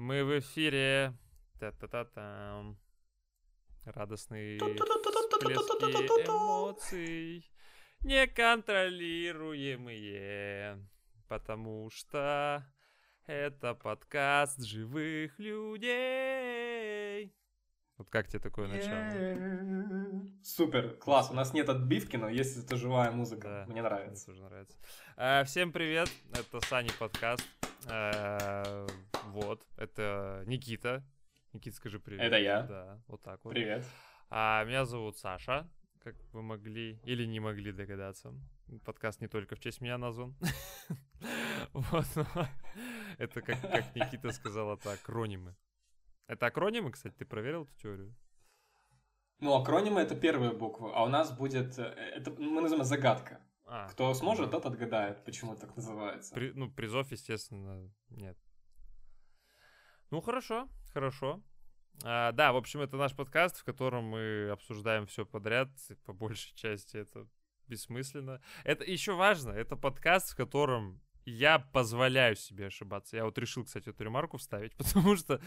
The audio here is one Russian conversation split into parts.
Мы в эфире. Та-та-та-там. Радостные всплески эмоций. Неконтролируемые. Потому что это подкаст живых людей. Вот как тебе такое начало? Супер, класс. У нас нет отбивки, но есть это живая музыка. Да, Мне нравится. Мне тоже нравится. А, всем привет, это Сани подкаст. А, вот, это Никита. Никита, скажи привет. Это я. Да, вот так вот. Привет. А меня зовут Саша, как вы могли или не могли догадаться. Подкаст не только в честь меня назван. Вот, это как, как Никита сказал, это акронимы. Это акронимы, кстати, ты проверил эту теорию? Ну, акронимы это первые буквы, а у нас будет, э, это мы называем загадка. А, Кто сможет, тот отгадает, почему так называется. При- ну, призов, естественно, нет. Ну, хорошо, хорошо. А, да, в общем, это наш подкаст, в котором мы обсуждаем все подряд. и По большей части это бессмысленно. Это еще важно, это подкаст, в котором я позволяю себе ошибаться. Я вот решил, кстати, эту ремарку вставить, потому что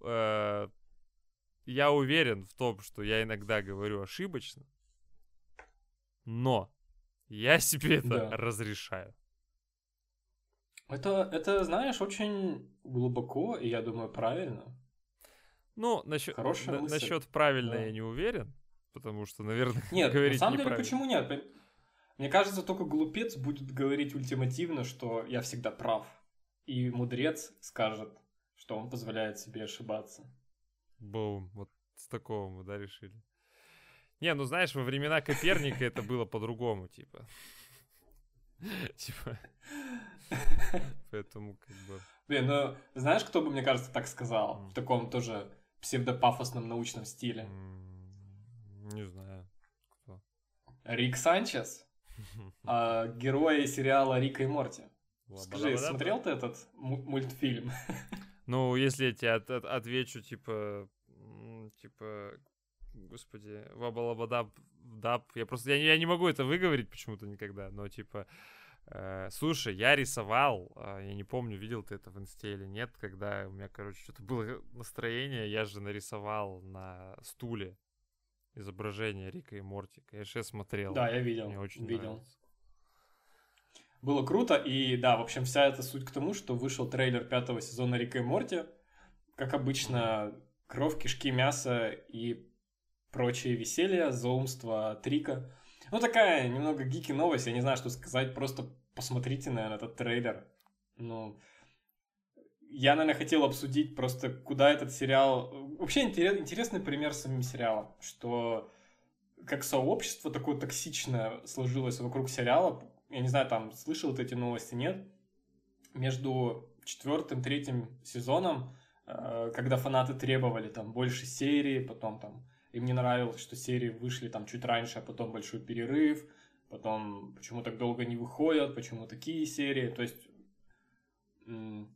э, я уверен в том, что я иногда говорю ошибочно, но я себе это Да. разрешаю. Это, это, знаешь, очень глубоко, и я думаю, правильно. Ну, насчет, мысль. насчет правильно Да. я не уверен, потому что, наверное, Нет, на говорить самом деле, почему нет? Мне кажется, только глупец будет говорить ультимативно, что я всегда прав. И мудрец скажет, что он позволяет себе ошибаться. Бум, вот с такого мы, да, решили. Не, ну знаешь, во времена Коперника это было по-другому, типа. Типа. Поэтому, как бы. Блин, ну знаешь, кто бы, мне кажется, так сказал? В таком тоже псевдопафосном научном стиле. Не знаю. Кто. Рик Санчес, а, герои сериала Рика и Морти. Скажи, смотрел ты этот му- мультфильм? Ну, если я тебе от- от- отвечу, типа, типа, господи, вабалабадаб, даб, я просто, я, не- я не могу это выговорить почему-то никогда, но, типа, слушай, я рисовал, а, я не помню, видел ты это в инсте или нет, когда у меня, короче, что-то было настроение, я же нарисовал на стуле изображение Рика и Морти, конечно, я смотрел. Да, я видел. Мне очень видел. нравится. Было круто, и да, в общем, вся эта суть к тому, что вышел трейлер пятого сезона Рика и Морти. Как обычно, кровь, кишки, мясо и прочие веселья, заумство от Рика. Ну, такая немного гики новость, я не знаю, что сказать, просто посмотрите, наверное, этот трейлер. Ну, я, наверное, хотел обсудить просто, куда этот сериал... Вообще интерес- интересный пример с самим сериалом, что как сообщество такое токсичное сложилось вокруг сериала. Я не знаю, там, слышал ты эти новости, нет? Между четвертым, третьим сезоном, э, когда фанаты требовали там больше серии, потом там им не нравилось, что серии вышли там чуть раньше, а потом большой перерыв, потом почему так долго не выходят, почему такие серии. То есть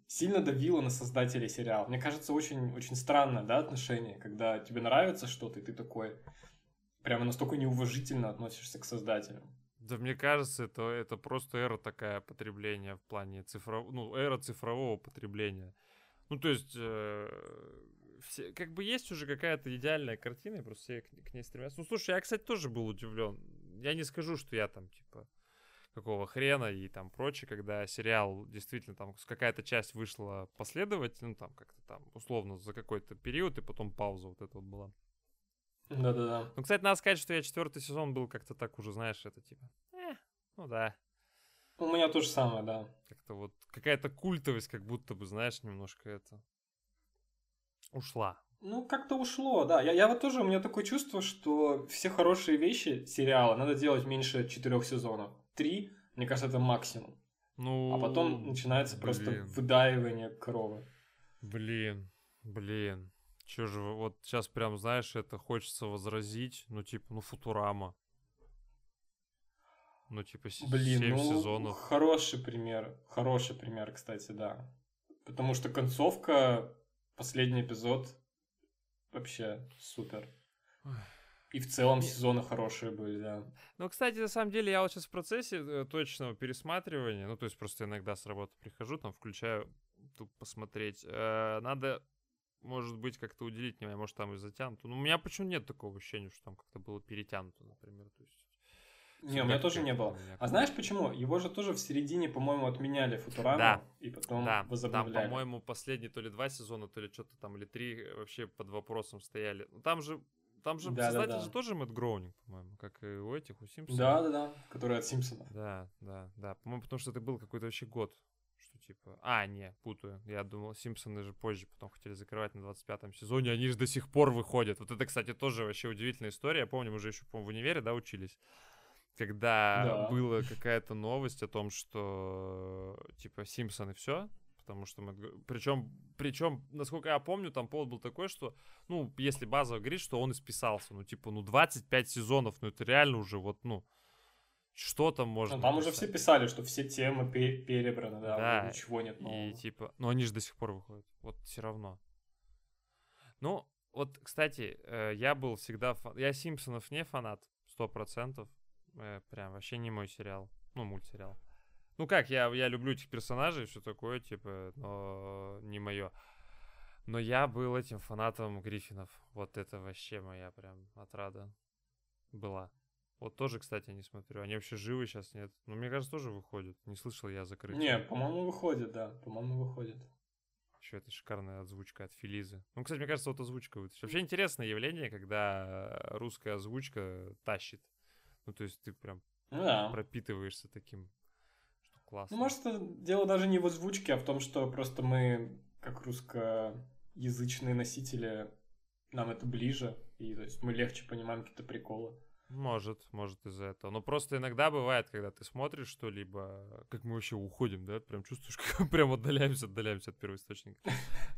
сильно давило на создателей сериала. Мне кажется, очень, очень странное да, отношение, когда тебе нравится что-то, и ты такой прямо настолько неуважительно относишься к создателям. Да мне кажется, это, это просто эра такая потребления в плане цифрового, ну, эра цифрового потребления. Ну, то есть, э, все, как бы есть уже какая-то идеальная картина, и просто все к, к ней стремятся. Ну, слушай, я, кстати, тоже был удивлен. Я не скажу, что я там, типа, какого хрена и там прочее, когда сериал действительно там какая-то часть вышла последовательно, ну, там как-то там условно за какой-то период, и потом пауза вот эта вот была. Да-да-да. Ну, кстати, надо сказать, что я четвертый сезон был как-то так уже, знаешь, это типа, э, ну да, У меня то же самое, да. как-то вот какая-то культовость, как будто бы, знаешь, немножко это ушла. Ну, как-то ушло, да. Я, я вот тоже, у меня такое чувство, что все хорошие вещи сериала надо делать меньше четырех сезонов. Три, мне кажется, это максимум. Ну, А потом начинается просто блин. выдаивание коровы. Блин, блин. Чё же, вот сейчас прям, знаешь, это хочется возразить, ну, типа, ну, Футурама. Ну, типа, Блин, семь ну, сезонов. хороший пример. Хороший пример, кстати, да. Потому что концовка, последний эпизод, вообще супер. И в целом сезоны хорошие были, да. Ну, кстати, на самом деле, я вот сейчас в процессе э, точного пересматривания, ну, то есть просто иногда с работы прихожу, там, включаю тут посмотреть. Э, надо, может быть, как-то уделить внимание, может, там и затянуто. Но у меня почему нет такого ощущения, что там как-то было перетянуто, например. То есть не, у меня тоже не было. А знаешь почему? Его же тоже в середине, по-моему, отменяли Футураму да. и потом да. возобновляли. Там, по-моему, последние то ли два сезона, то ли что-то там, или три вообще под вопросом стояли. Ну, там же там же да, создатель да, да. же тоже Мэтт Гроунинг, по-моему, как и у этих, у Симпсона. Да, да, да, который от Симпсона. Да, да, да. По-моему, потому что это был какой-то вообще год. Что типа... А, не, путаю. Я думал, Симпсоны же позже потом хотели закрывать на 25-м сезоне, они же до сих пор выходят. Вот это, кстати, тоже вообще удивительная история. Я помню, мы же еще, по-моему, в универе, да, учились когда да. была какая-то новость о том, что типа Симпсоны все, потому что мы, причем, причем, насколько я помню, там повод был такой, что, ну, если базово говорить, что он исписался, ну, типа, ну, 25 сезонов, ну, это реально уже вот, ну, что там можно ну, Там писать? уже все писали, что все темы перебраны, да, да. ничего нет нового. И, типа, ну, они же до сих пор выходят, вот все равно. Ну, вот, кстати, э, я был всегда... Фан... Я Симпсонов не фанат, сто процентов. Э, прям вообще не мой сериал. Ну, мультсериал. Ну как, я, я люблю этих персонажей, все такое, типа, но не мое. Но я был этим фанатом Гриффинов. Вот это вообще моя прям отрада была. Вот тоже, кстати, не смотрю. Они вообще живы сейчас, нет? Но мне кажется, тоже выходят. Не слышал я закрытие. Не, по-моему, выходит, да. По-моему, выходит. Еще это шикарная озвучка от Филизы. Ну, кстати, мне кажется, вот озвучка вытащит. Вообще интересное явление, когда русская озвучка тащит. Ну, то есть ты прям ну, да. пропитываешься таким, что классно. Ну, может, это дело даже не в озвучке, а в том, что просто мы, как русскоязычные носители, нам это ближе, и то есть мы легче понимаем какие-то приколы. Может, может из-за этого. Но просто иногда бывает, когда ты смотришь что-либо, как мы вообще уходим, да, прям чувствуешь, как прям отдаляемся, отдаляемся от первоисточника.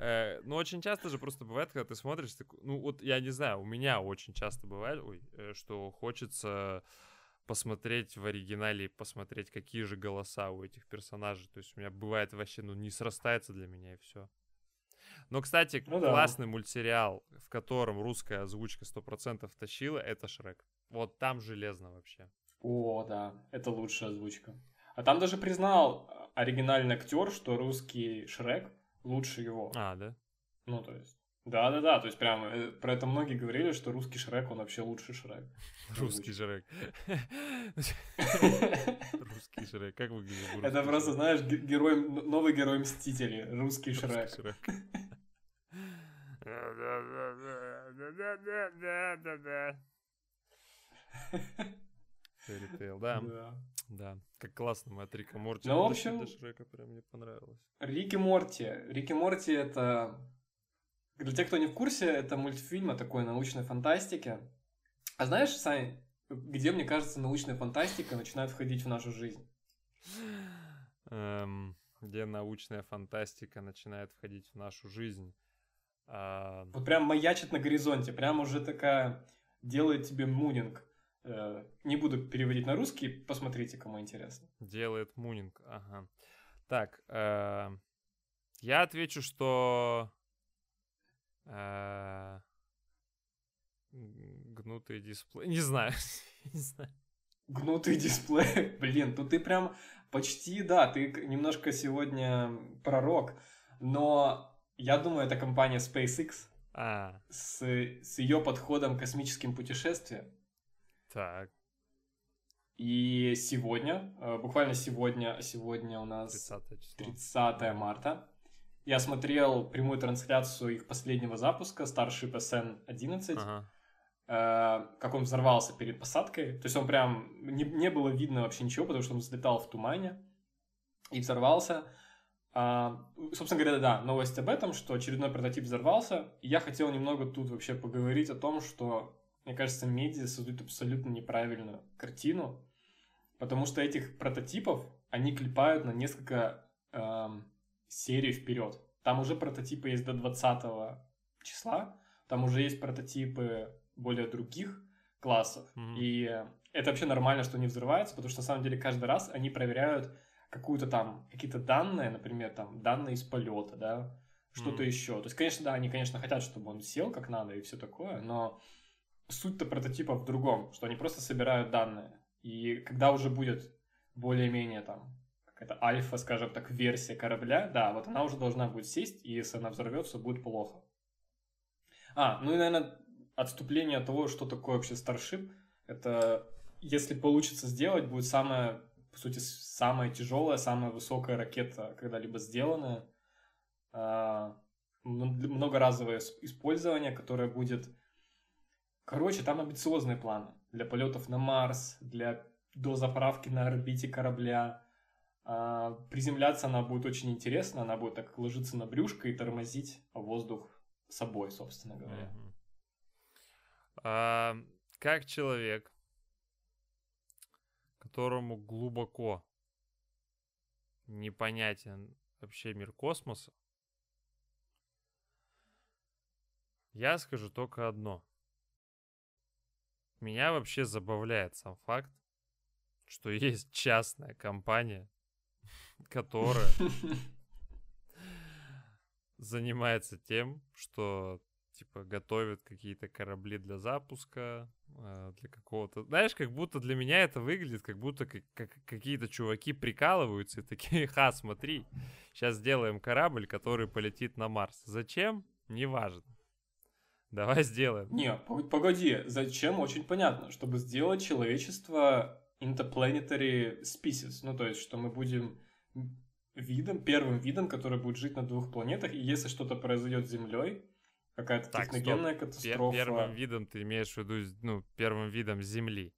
Э, но очень часто же просто бывает, когда ты смотришь, ну вот я не знаю, у меня очень часто бывает, ой, э, что хочется посмотреть в оригинале, посмотреть, какие же голоса у этих персонажей. То есть у меня бывает вообще, ну, не срастается для меня и все. Но, кстати, ну, классный да. мультсериал, в котором русская озвучка 100% тащила, это Шрек. Вот там железно вообще. О, да, это лучшая озвучка. А там даже признал оригинальный актер, что русский Шрек лучше его. А, да? Ну, то есть. Да, да, да. То есть прям э, про это многие говорили, что русский Шрек, он вообще лучший Шрек. Русский Шрек. Русский Шрек. Как выглядит Это просто, знаешь, герой, новый герой Мстителей. Русский Шрек. Fairy Tail, да. да. Да. Как классно мы от Рика Морти. Ну, в общем... До Шрека прям мне понравилось. Рики Морти. Рики Морти это... Для тех, кто не в курсе, это мультфильм о такой научной фантастике. А знаешь, Сань, где, мне кажется, научная фантастика начинает входить в нашу жизнь? Эм, где научная фантастика начинает входить в нашу жизнь? А... Вот прям маячит на горизонте, прям уже такая делает тебе мунинг. Э, не буду переводить на русский, посмотрите, кому интересно. Делает мунинг, ага. Так, э, я отвечу, что э, гнутый дисплей. Не знаю, не знаю. Гнутый дисплей, блин, тут ты прям почти, да, ты немножко сегодня пророк, но я думаю, это компания SpaceX а. с, с ее подходом к космическим путешествиям. Так. И сегодня, э, буквально сегодня, сегодня у нас 30, 30 марта, я смотрел прямую трансляцию их последнего запуска, Starship SN-11, ага. э, как он взорвался перед посадкой. То есть он прям, не, не было видно вообще ничего, потому что он взлетал в тумане и взорвался. А, собственно говоря, да, новость об этом, что очередной прототип взорвался. И я хотел немного тут вообще поговорить о том, что, мне кажется, медиа создают абсолютно неправильную картину, потому что этих прототипов они клепают на несколько эм, серий вперед. Там уже прототипы есть до 20 числа, там уже есть прототипы более других классов. Mm-hmm. И это вообще нормально, что они взрываются, потому что на самом деле каждый раз они проверяют какую-то там, какие-то данные, например, там, данные из полета, да, что-то mm. еще. То есть, конечно, да, они, конечно, хотят, чтобы он сел как надо и все такое, но суть-то прототипа в другом, что они просто собирают данные. И когда уже будет более-менее там какая-то альфа, скажем так, версия корабля, да, вот она уже должна будет сесть, и если она взорвется, будет плохо. А, ну и, наверное, отступление от того, что такое вообще Starship, это, если получится сделать, будет самая, по сути, самая тяжелая, самая высокая ракета, когда-либо сделанная. А, многоразовое использование, которое будет... Короче, там амбициозные планы для полетов на Марс, для дозаправки на орбите корабля. А, приземляться она будет очень интересно, она будет так ложиться на брюшко и тормозить воздух собой, собственно говоря. А, как человек, которому глубоко непонятен вообще мир космоса, я скажу только одно. Меня вообще забавляет сам факт, что есть частная компания, которая занимается тем, что типа готовит какие-то корабли для запуска, э, для какого-то... Знаешь, как будто для меня это выглядит, как будто как, как какие-то чуваки прикалываются и такие, ха, смотри, сейчас сделаем корабль, который полетит на Марс. Зачем? Неважно. Давай сделаем. Не, погоди, зачем? Очень понятно, чтобы сделать человечество interplanetary species, ну то есть, что мы будем видом, первым видом, который будет жить на двух планетах, и если что-то произойдет с Землей, какая-то так, техногенная стоп. катастрофа. Первым видом ты имеешь в виду, ну, первым видом Земли.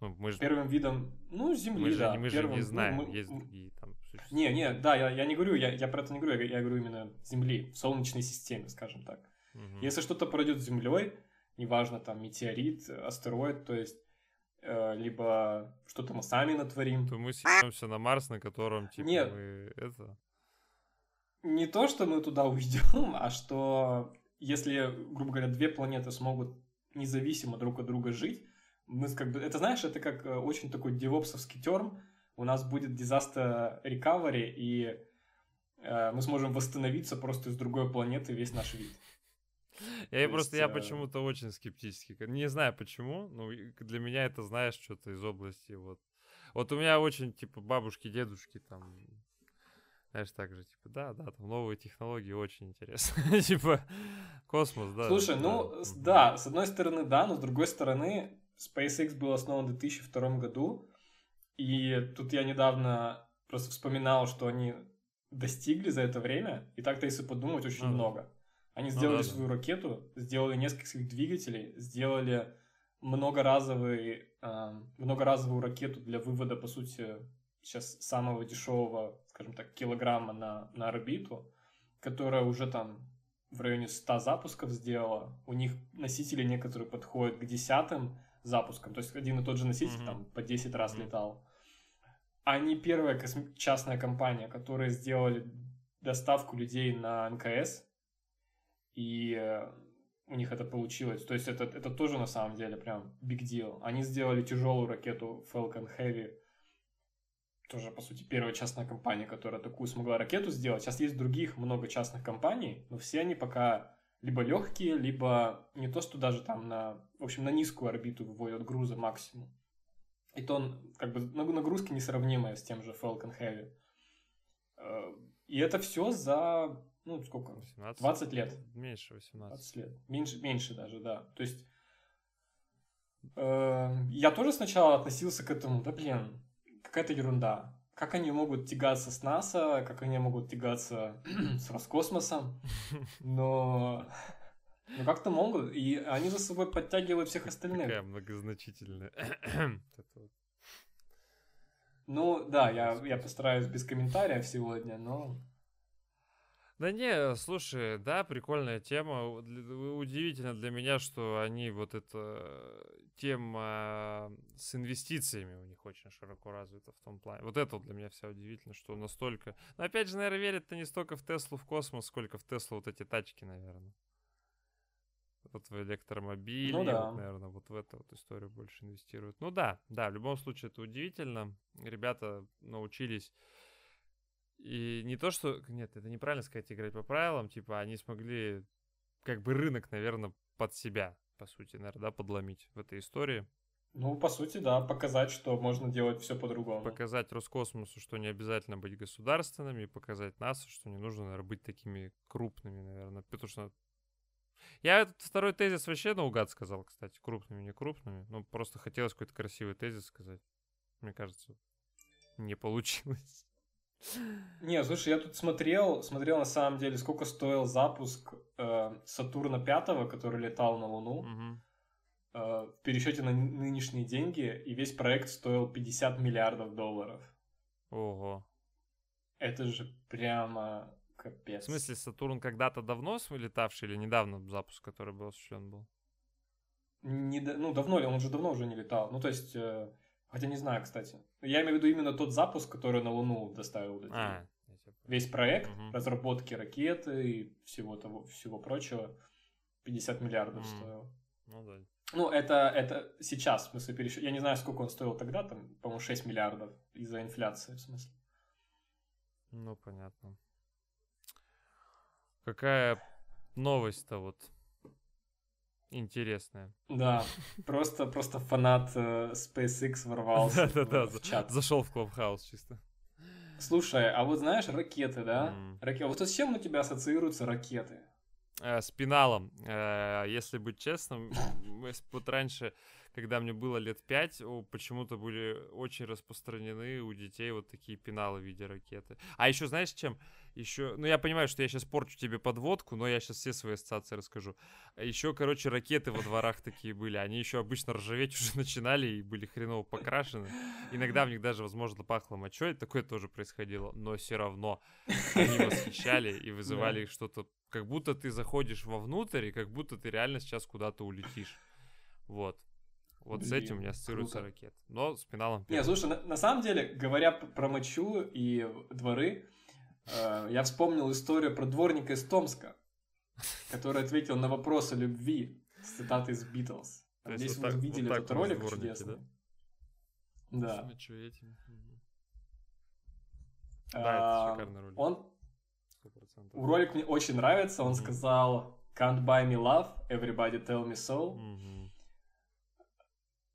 Ну, мы же... Первым видом, ну, Земли, мы да. Же, мы первым, же не знаем, ну, мы... есть другие там Не, не, да, я, я не говорю, я, я про это не говорю, я, я говорю именно Земли, в Солнечной системе, скажем так. Угу. Если что-то пройдет с Землей, неважно, там, метеорит, астероид, то есть Э, либо что-то мы сами натворим. То мы съемся на Марс, на котором, типа, Нет. мы это... Не то, что мы туда уйдем, а что если, грубо говоря, две планеты смогут независимо друг от друга жить, мы как бы... Это, знаешь, это как э, очень такой девопсовский терм. У нас будет дизастер recovery, и э, мы сможем восстановиться просто из другой планеты весь наш вид. Я просто, я э, почему-то очень скептически. Не знаю почему, но для меня это, знаешь, что-то из области вот. Вот у меня очень, типа, бабушки, дедушки там, знаешь, так же, типа, да, да, там новые технологии очень интересно. типа, космос, да. Слушай, ну, да, с одной стороны, да, но с другой стороны, SpaceX был основан в 2002 году, и тут я недавно просто вспоминал, что они достигли за это время, и так-то, если подумать, очень ну, много. Они ну сделали ну, да, свою да. ракету, сделали несколько своих двигателей, сделали многоразовый, э, многоразовую ракету для вывода, по сути, сейчас самого дешевого, скажем так, килограмма на, на орбиту, которая уже там в районе 100 запусков сделала. У них носители некоторые подходят к десятым запускам, то есть один и тот же носитель mm-hmm. там по 10 раз mm-hmm. летал. Они первая косми- частная компания, которая сделали доставку людей на МКС, и э, у них это получилось. То есть это, это тоже на самом деле прям big deal. Они сделали тяжелую ракету Falcon Heavy, тоже, по сути, первая частная компания, которая такую смогла ракету сделать. Сейчас есть других много частных компаний, но все они пока либо легкие, либо не то, что даже там на, в общем, на низкую орбиту выводят грузы максимум. И то он, как бы, нагрузки несравнимые с тем же Falcon Heavy. Э, и это все за ну, сколько? 18? 20 лет. Меньше 18. 20 лет. Меньше, меньше даже, да. То есть э, я тоже сначала относился к этому, да блин, какая-то ерунда. Как они могут тягаться с НАСА, как они могут тягаться с Роскосмосом, но... Ну как-то могут, и они за собой подтягивают всех остальных. Какая многозначительная. ну да, я, я постараюсь без комментариев сегодня, но... Да не, слушай, да, прикольная тема. Удивительно для меня, что они вот эта тема с инвестициями у них очень широко развита в том плане. Вот это вот для меня все удивительно, что настолько... Но опять же, наверное, верят-то не столько в Теслу, в космос, сколько в Теслу вот эти тачки, наверное. Вот в электромобили, ну, да. вот, наверное, вот в эту вот историю больше инвестируют. Ну да, да, в любом случае это удивительно. Ребята научились и не то, что... Нет, это неправильно сказать, играть по правилам. Типа, они смогли как бы рынок, наверное, под себя, по сути, наверное, да, подломить в этой истории. Ну, по сути, да, показать, что можно делать все по-другому. Показать Роскосмосу, что не обязательно быть государственными, и показать НАСА, что не нужно, наверное, быть такими крупными, наверное. Потому что я этот второй тезис вообще наугад сказал, кстати, крупными, не крупными. Ну, просто хотелось какой-то красивый тезис сказать. Мне кажется, не получилось. Не, слушай, я тут смотрел, смотрел на самом деле, сколько стоил запуск э, Сатурна 5, который летал на Луну. Угу. Э, в пересчете на нынешние деньги, и весь проект стоил 50 миллиардов долларов. Ого. Это же прямо капец. В смысле, Сатурн когда-то давно летавший или недавно запуск, который был осуществлен был? Не, ну, давно ли? Он же давно уже не летал. Ну, то есть, э, хотя не знаю, кстати. Я имею в виду именно тот запуск, который на Луну доставил эти, а, весь проект угу. разработки ракеты и всего того, всего прочего. 50 миллиардов mm. стоил. Ну да. Ну, это, это сейчас, в смысле, пересчет. Я не знаю, сколько он стоил тогда, там, по-моему, 6 миллиардов из-за инфляции, в смысле. Ну, понятно. Какая новость-то вот интересная. Да, просто, просто фанат э, SpaceX ворвался в чат. Зашел в Clubhouse чисто. Слушай, а вот знаешь, ракеты, да? Ракеты. Вот с чем у тебя ассоциируются ракеты? Э, с пеналом. Э, если быть честным, мы вот раньше когда мне было лет пять, почему-то были очень распространены у детей вот такие пеналы в виде ракеты. А еще знаешь чем? Еще, ну я понимаю, что я сейчас порчу тебе подводку, но я сейчас все свои ассоциации расскажу. Еще, короче, ракеты во дворах такие были. Они еще обычно ржаветь уже начинали и были хреново покрашены. Иногда в них даже, возможно, пахло мочой. Такое тоже происходило. Но все равно они восхищали и вызывали что-то как будто ты заходишь вовнутрь, и как будто ты реально сейчас куда-то улетишь. Вот. Вот Блин, с этим у меня ассоциируется круто. ракет. Но с пеналом... Не, слушай, на, на самом деле, говоря про мочу и дворы, э, я вспомнил историю про дворника из Томска, который ответил на вопросы любви с цитатой из Битлз. Надеюсь, вот вы так, видели вот этот ролик чудесный. Да? Да. Да, это шикарный ролик. Он... Ролик мне очень нравится. Он mm-hmm. сказал Can't buy me love, everybody tell me so. Mm-hmm.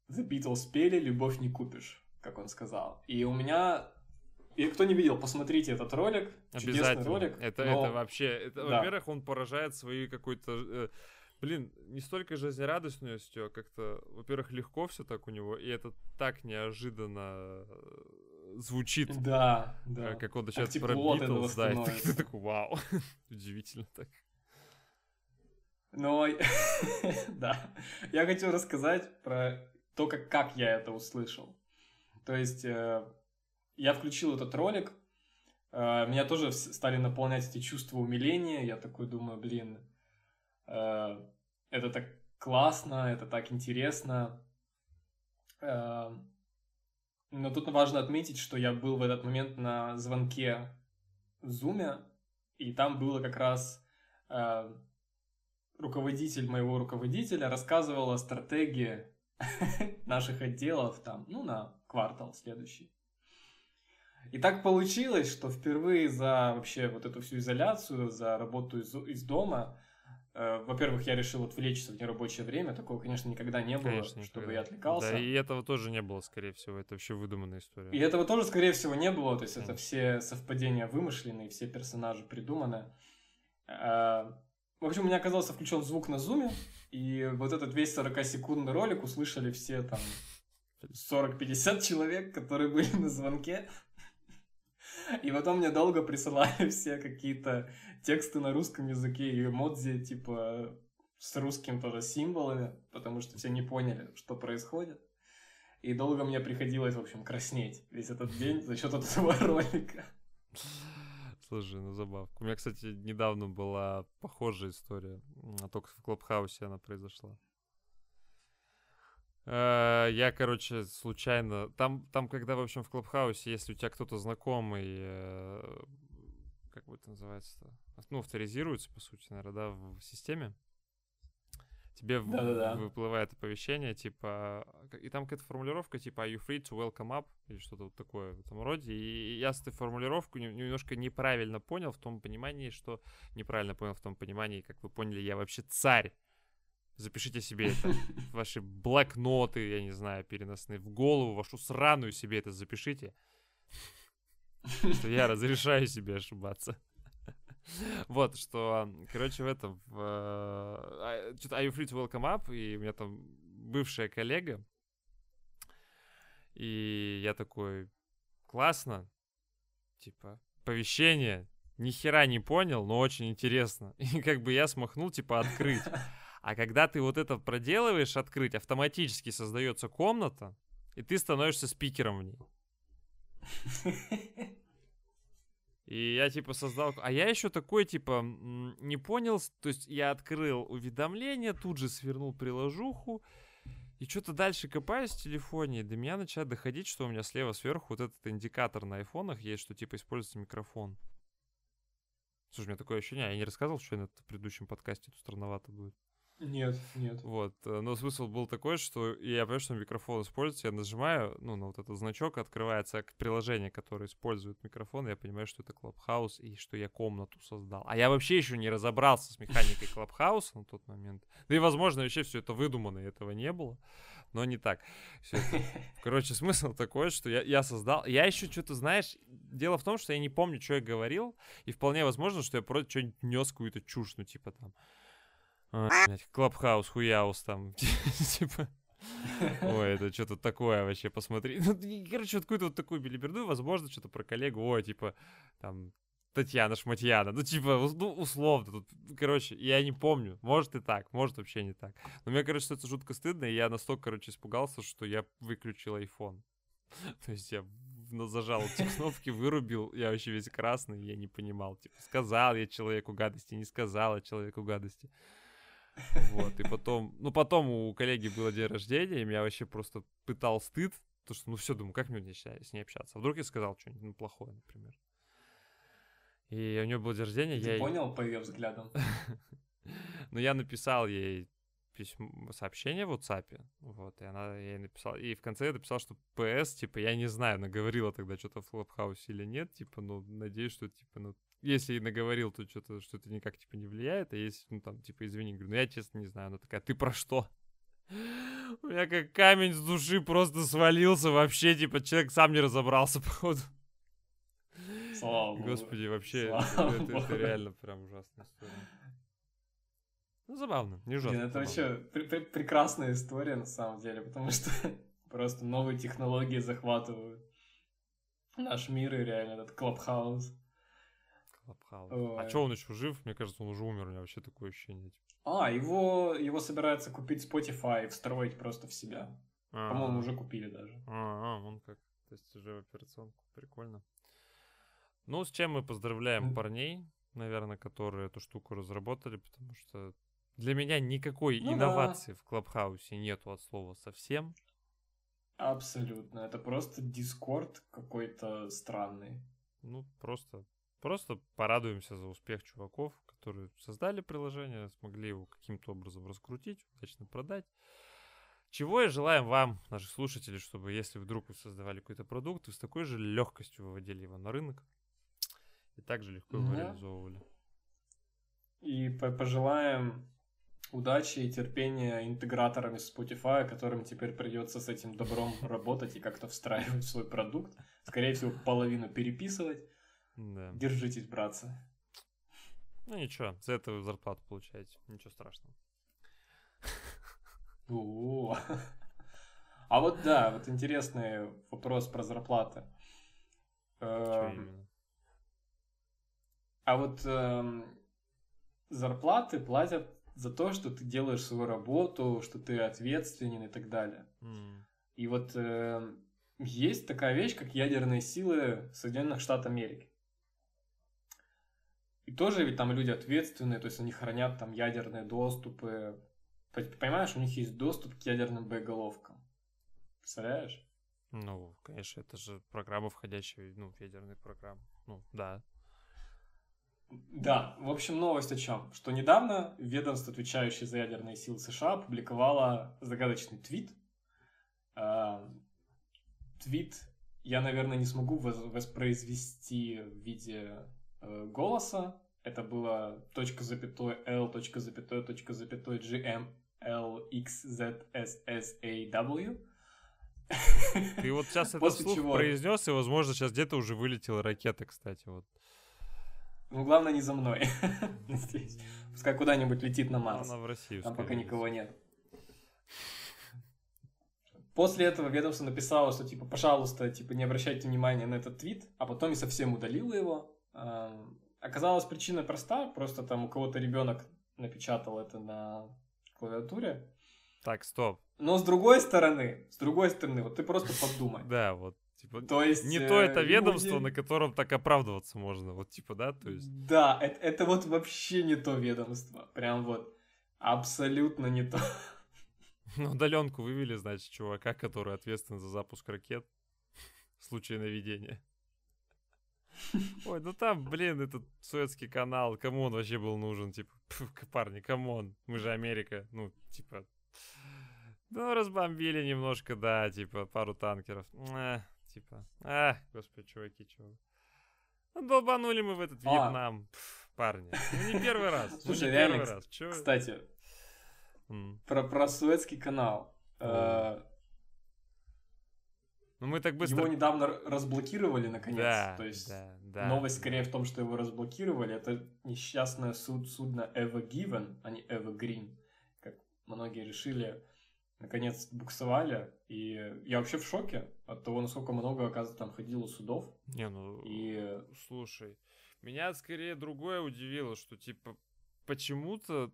The Beatles пели «Любовь не купишь», как он сказал. И у меня... И кто не видел, посмотрите этот ролик. Чудесный ролик. Это, но... это вообще... Это, да. Во-первых, он поражает своей какой-то... Э, блин, не столько жизнерадостностью, а как-то, во-первых, легко все так у него, и это так неожиданно э, звучит. Да, да. Как он начинает про Битлз, да, и ты, ты такой, вау, удивительно так. Ну, да. Я хочу рассказать про то, как, как я это услышал. То есть э, я включил этот ролик, э, меня тоже стали наполнять эти чувства умиления. Я такой думаю, блин, э, это так классно, это так интересно. Э, но тут важно отметить, что я был в этот момент на звонке в Zoom, и там было как раз э, руководитель моего руководителя рассказывал о стратегии наших отделов там, ну, на квартал следующий. И так получилось, что впервые за вообще вот эту всю изоляцию, за работу из, из дома, э, во-первых, я решил отвлечься в нерабочее время. Такого, конечно, никогда не было, конечно, чтобы я отвлекался. Да, и этого тоже не было, скорее всего. Это вообще выдуманная история. И этого тоже, скорее всего, не было. То есть mm. это все совпадения вымышленные, все персонажи придуманы. Э, в общем, у меня оказался включен звук на зуме, и вот этот весь 40-секундный ролик услышали все там 40-50 человек, которые были на звонке. И потом мне долго присылали все какие-то тексты на русском языке и эмодзи, типа с русским тоже символами, потому что все не поняли, что происходит. И долго мне приходилось, в общем, краснеть весь этот день за счет этого ролика. Слушай, ну забавка. У меня, кстати, недавно была похожая история, а только в Клабхаусе она произошла. Э, я, короче, случайно... Там, там, когда, в общем, в Клабхаусе, если у тебя кто-то знакомый, э, как бы это называется-то? Ну, авторизируется, по сути, наверное, да, в системе тебе Да-да-да. выплывает оповещение, типа, и там какая-то формулировка, типа, are you free to welcome up, или что-то вот такое в этом роде, и я эту формулировку немножко неправильно понял в том понимании, что, неправильно понял в том понимании, как вы поняли, я вообще царь Запишите себе это. Ваши блокноты, я не знаю, переносные в голову, вашу сраную себе это запишите. Что я разрешаю себе ошибаться. Вот, что, короче, в этом, в, uh, что-то Are you free to welcome up, и у меня там бывшая коллега, и я такой, классно, типа, оповещение, ни хера не понял, но очень интересно. И как бы я смахнул, типа, открыть. А когда ты вот это проделываешь, открыть, автоматически создается комната, и ты становишься спикером в ней. И я типа создал... А я еще такой, типа, не понял. То есть я открыл уведомление, тут же свернул приложуху. И что-то дальше копаюсь в телефоне, и до меня начинает доходить, что у меня слева сверху вот этот индикатор на айфонах есть, что типа используется микрофон. Слушай, у меня такое ощущение, я не рассказывал, что я на предыдущем подкасте тут странновато будет. Нет, нет. Вот, э, но смысл был такой, что я понимаю, что микрофон используется, я нажимаю, ну, на вот этот значок, открывается приложение, которое использует микрофон, и я понимаю, что это Clubhouse, и что я комнату создал. А я вообще еще не разобрался с механикой Clubhouse на тот момент. Да и, возможно, вообще все это выдумано, и этого не было. Но не так. Все это... Короче, смысл такой, что я, я создал... Я еще что-то, знаешь, дело в том, что я не помню, что я говорил, и вполне возможно, что я просто что-нибудь нес какую-то чушь, ну, типа там Клабхаус, хуяус там, типа. Ой, это что-то такое вообще, посмотри. Ну, короче, вот какую-то вот такую билиберду, возможно, что-то про коллегу, ой, типа, там, Татьяна Шматьяна. Ну, типа, ну, условно. Тут, короче, я не помню. Может и так, может вообще не так. Но мне, короче, это жутко стыдно, и я настолько, короче, испугался, что я выключил iPhone. То есть я зажал эти кнопки, вырубил, я вообще весь красный, я не понимал, типа, сказал я человеку гадости, не сказал я человеку гадости. Вот, и потом, ну, потом у коллеги было день рождения, и меня вообще просто пытал стыд, то что, ну, все, думаю, как мне с ней общаться? А вдруг я сказал что-нибудь, ну, плохое, например. И у нее был день рождения, Ты я... понял по ее взглядам? Ну, я написал ей письмо, сообщение в WhatsApp, вот, и она ей написала, и в конце я написал, что ПС, типа, я не знаю, наговорила тогда что-то в Клабхаусе или нет, типа, ну, надеюсь, что, типа, ну, если и наговорил, то что-то, что это никак, типа, не влияет, а если, ну, там, типа, извини, говорю, ну, я, честно, не знаю, она такая, ты про что? У меня как камень с души просто свалился вообще, типа, человек сам не разобрался, походу. Слава Богу. Господи, вообще, это, это, это реально прям ужасная история. Ну, забавно, не ужасно. Блин, это вообще пр- пр- прекрасная история, на самом деле, потому что просто новые технологии захватывают наш мир и реально этот клабхаус. Клабхаус. А что он еще жив? Мне кажется, он уже умер, у меня вообще такое ощущение. Типа. А, его, его собираются купить Spotify и встроить просто в себя. А-а-а. По-моему, уже купили даже. А, он как. То есть уже в операционку. Прикольно. Ну, с чем мы поздравляем парней, наверное, которые эту штуку разработали, потому что для меня никакой ну, инновации да. в Клабхаусе нету от слова совсем. Абсолютно. Это просто Дискорд какой-то странный. Ну, просто, просто порадуемся за успех чуваков, которые создали приложение, смогли его каким-то образом раскрутить, удачно продать. Чего я желаем вам, наших слушателей, чтобы если вдруг вы создавали какой-то продукт, вы с такой же легкостью выводили его на рынок и также легко его да. реализовывали. И пожелаем удачи и терпения интеграторами Spotify, которым теперь придется с этим добром работать и как-то встраивать в свой продукт. Скорее всего, половину переписывать. Да. Держитесь, братцы. Ну ничего, за это вы зарплату получаете. Ничего страшного. А вот да, вот интересный вопрос про зарплаты. Эм, а вот эм, зарплаты платят за то, что ты делаешь свою работу, что ты ответственен и так далее. Mm. И вот э, есть такая вещь, как ядерные силы Соединенных Штатов Америки. И тоже ведь там люди ответственные, то есть они хранят там ядерные доступы. Понимаешь, у них есть доступ к ядерным боеголовкам. Представляешь? Ну, конечно, это же программа, входящая ну, в ядерные программы. Ну, да. Да, в общем, новость о чем? Что недавно ведомство, отвечающее за ядерные силы США, опубликовало загадочный твит. А, твит я, наверное, не смогу воспроизвести в виде э, голоса. Это было точка запятой L, точка запятой, точка запятой GM LXZSSAW. Ты вот сейчас это вслух чего... произнес, и, возможно, сейчас где-то уже вылетела ракета, кстати, вот. Ну, главное, не за мной. Здесь. Пускай куда-нибудь летит на Марс. Она в Россию. Там пока никого нет. После этого ведомство написало, что, типа, пожалуйста, типа, не обращайте внимания на этот твит, а потом и совсем удалило его. Оказалась причина проста, просто там у кого-то ребенок напечатал это на клавиатуре. Так, стоп. Но с другой стороны, с другой стороны, вот ты просто подумай. Да, вот. Типа, то есть, не то это э, ведомство, на котором так оправдываться можно, вот типа, да, то есть. Да, это, это вот вообще не то ведомство, прям вот абсолютно не то. Ну, удаленку вывели, значит, чувака, который ответственен за запуск ракет в случае наведения. Ой, ну там, блин, этот советский канал, кому он вообще был нужен, типа, парни, come on, мы же Америка, ну, типа, ну, разбомбили немножко, да, типа, пару танкеров, э, типа, а, господи, чуваки, чего. Ну, долбанули мы в этот а. Вьетнам, Пф, парни, ну, не первый раз, ну, Слушай, ну, реально, раз. Чё? кстати, mm. про, про советский канал, mm. Ну, мы так быстро... Его недавно разблокировали, наконец. Да, То есть да, да. новость скорее в том, что его разблокировали. Это несчастное суд, судно Ever Given, а не Ever Green, как многие решили. Наконец буксовали. И я вообще в шоке от того, насколько много, оказывается, там ходило судов. Не, ну, и... слушай, меня скорее другое удивило, что, типа, почему-то...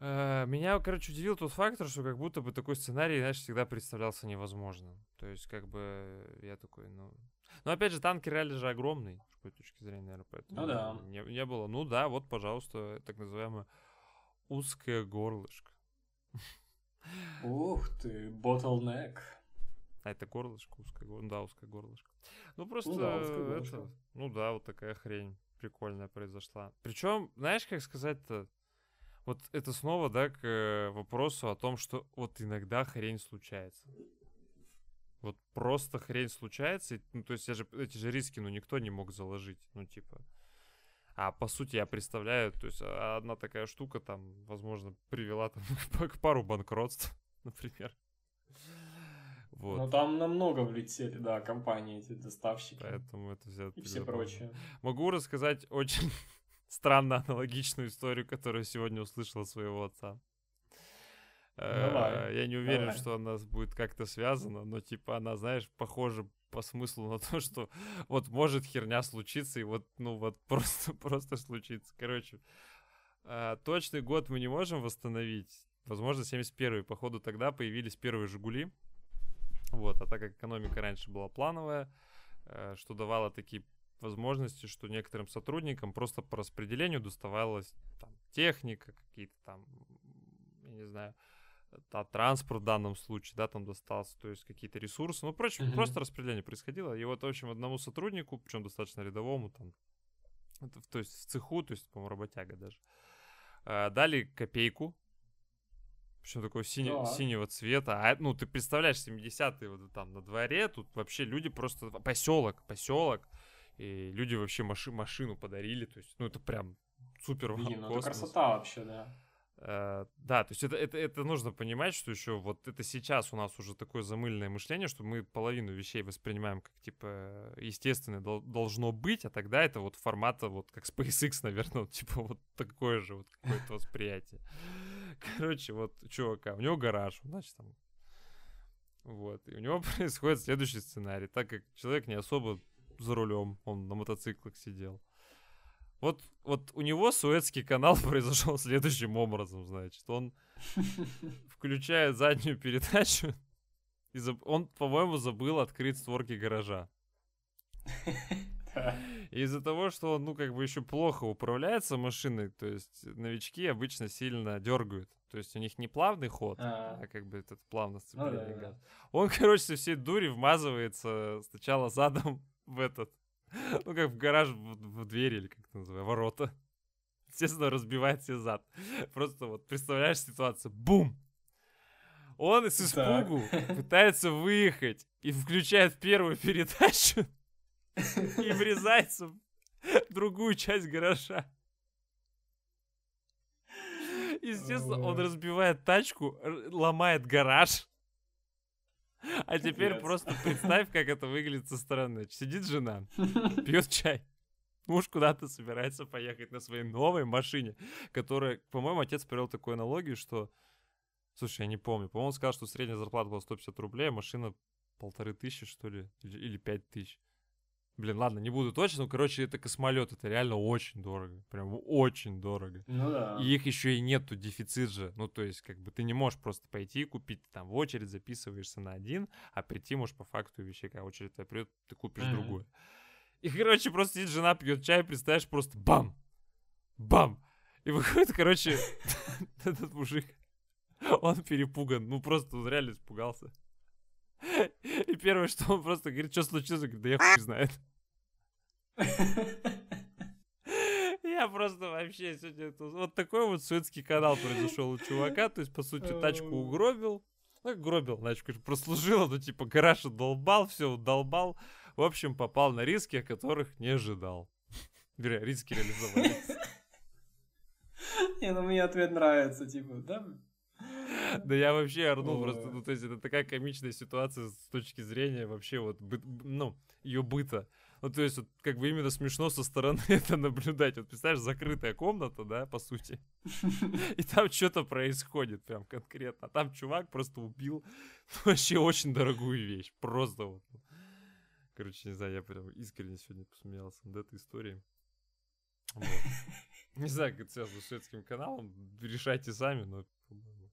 Э, меня, короче, удивил тот фактор, что как будто бы такой сценарий, знаешь, всегда представлялся невозможным. То есть, как бы, я такой, ну... Но, опять же, танки реально же огромный, с какой точки зрения, наверное, поэтому... Ну да. Не, не было. Ну да, вот, пожалуйста, так называемое узкое горлышко. Ух ты, bottleneck. А это горлышко узкое, ну да, узкое горлышко. Ну просто, ну, да, это, ну да, вот такая хрень прикольная произошла. Причем, знаешь, как сказать-то, вот это снова, да, к э, вопросу о том, что вот иногда хрень случается. Вот просто хрень случается, ну, то есть я же, эти же риски, ну, никто не мог заложить, ну, типа. А по сути я представляю, то есть а, одна такая штука там, возможно, привела там к пару банкротств, например. Вот. Но там намного влетели, да, компании эти доставщики. Поэтому это все... И все прочее. Могу рассказать очень странно аналогичную историю, которую сегодня услышал от своего отца. Давай, Я не уверен, давай. что она будет как-то связана, но типа она, знаешь, похожа по смыслу на то, что вот может херня случиться, и вот, ну вот просто, просто случится. Короче, э, точный год мы не можем восстановить. Возможно, 71-й. Походу, тогда появились первые «Жигули». Вот, а так как экономика раньше была плановая, э, что давало такие возможности, что некоторым сотрудникам просто по распределению доставалась там, техника, какие-то там, я не знаю, та, транспорт в данном случае, да, там достался, то есть какие-то ресурсы, ну, прочее, mm-hmm. просто распределение происходило. И вот, в общем, одному сотруднику, причем достаточно рядовому, там, то есть в цеху, то есть, по-моему, работяга даже, э, дали копейку, причем такого сине, да. синего цвета. А, ну, ты представляешь, 70-е вот там на дворе, тут вообще люди просто... Поселок, поселок. И люди вообще маши машину подарили. То есть, ну, это прям супер Блин, ну это красота вообще, да. Uh, да, то есть это, это, это нужно понимать, что еще вот это сейчас у нас уже такое замыльное мышление, что мы половину вещей воспринимаем как типа естественное дол- должно быть, а тогда это вот формата вот как SpaceX, наверное, вот, типа вот такое же вот какое-то восприятие. Короче, вот чувака, у него гараж, значит там вот, и у него происходит следующий сценарий, так как человек не особо за рулем, он на мотоциклах сидел. Вот, вот у него Суэцкий канал произошел следующим образом, значит. Он включает заднюю передачу, и заб... он, по-моему, забыл открыть створки гаража. И из-за того, что он, ну, как бы еще плохо управляется машиной, то есть новички обычно сильно дергают. То есть у них не плавный ход, а, а как бы этот плавно сцепление ну, да. Он, короче, со всей дури вмазывается сначала задом в этот, ну как в гараж, в, в двери или как это называется, ворота. Естественно, разбивает себе зад. Просто вот представляешь ситуацию, бум! Он с испугу так. пытается выехать и включает первую передачу и врезается в другую часть гаража. Естественно, он разбивает тачку, ломает гараж. А теперь просто представь, как это выглядит со стороны. Сидит жена, пьет чай. Муж куда-то собирается поехать на своей новой машине, которая, по-моему, отец привел такую аналогию, что... Слушай, я не помню. По-моему, он сказал, что средняя зарплата была 150 рублей, а машина полторы тысячи, что ли, или пять тысяч. Блин, ладно, не буду точно, но, короче, это космолет, это реально очень дорого, прям очень дорого. Ну да. И их еще и нету, дефицит же, ну то есть, как бы ты не можешь просто пойти и купить, там в очередь записываешься на один, а прийти можешь по факту вещей, когда очередь твоя придет, ты купишь mm-hmm. другое. И, короче, просто сидит жена, пьет чай, представляешь, просто бам, бам. И выходит, короче, этот мужик, он перепуган, ну просто реально испугался. И первое, что он просто говорит, что случилось, говорит, да я хуй знает. Я просто вообще сегодня... Вот такой вот суетский канал произошел у чувака. То есть, по сути, тачку угробил. Ну, гробил, значит, прослужил, ну, типа, гараж долбал, все долбал. В общем, попал на риски, о которых не ожидал. Риски реализовались. Не, ну мне ответ нравится, типа, да, Да я вообще орнул просто, ну, то есть это такая комичная ситуация с точки зрения вообще вот, ну, ее быта. Ну, то есть, вот, как бы именно смешно со стороны это наблюдать. Вот, представляешь, закрытая комната, да, по сути. И там что-то происходит прям конкретно. А там чувак просто убил вообще очень дорогую вещь. Просто вот. Короче, не знаю, я прям искренне сегодня посмеялся над этой историей. Вот. Не знаю, как это связано с шведским каналом. Решайте сами, но, по-моему,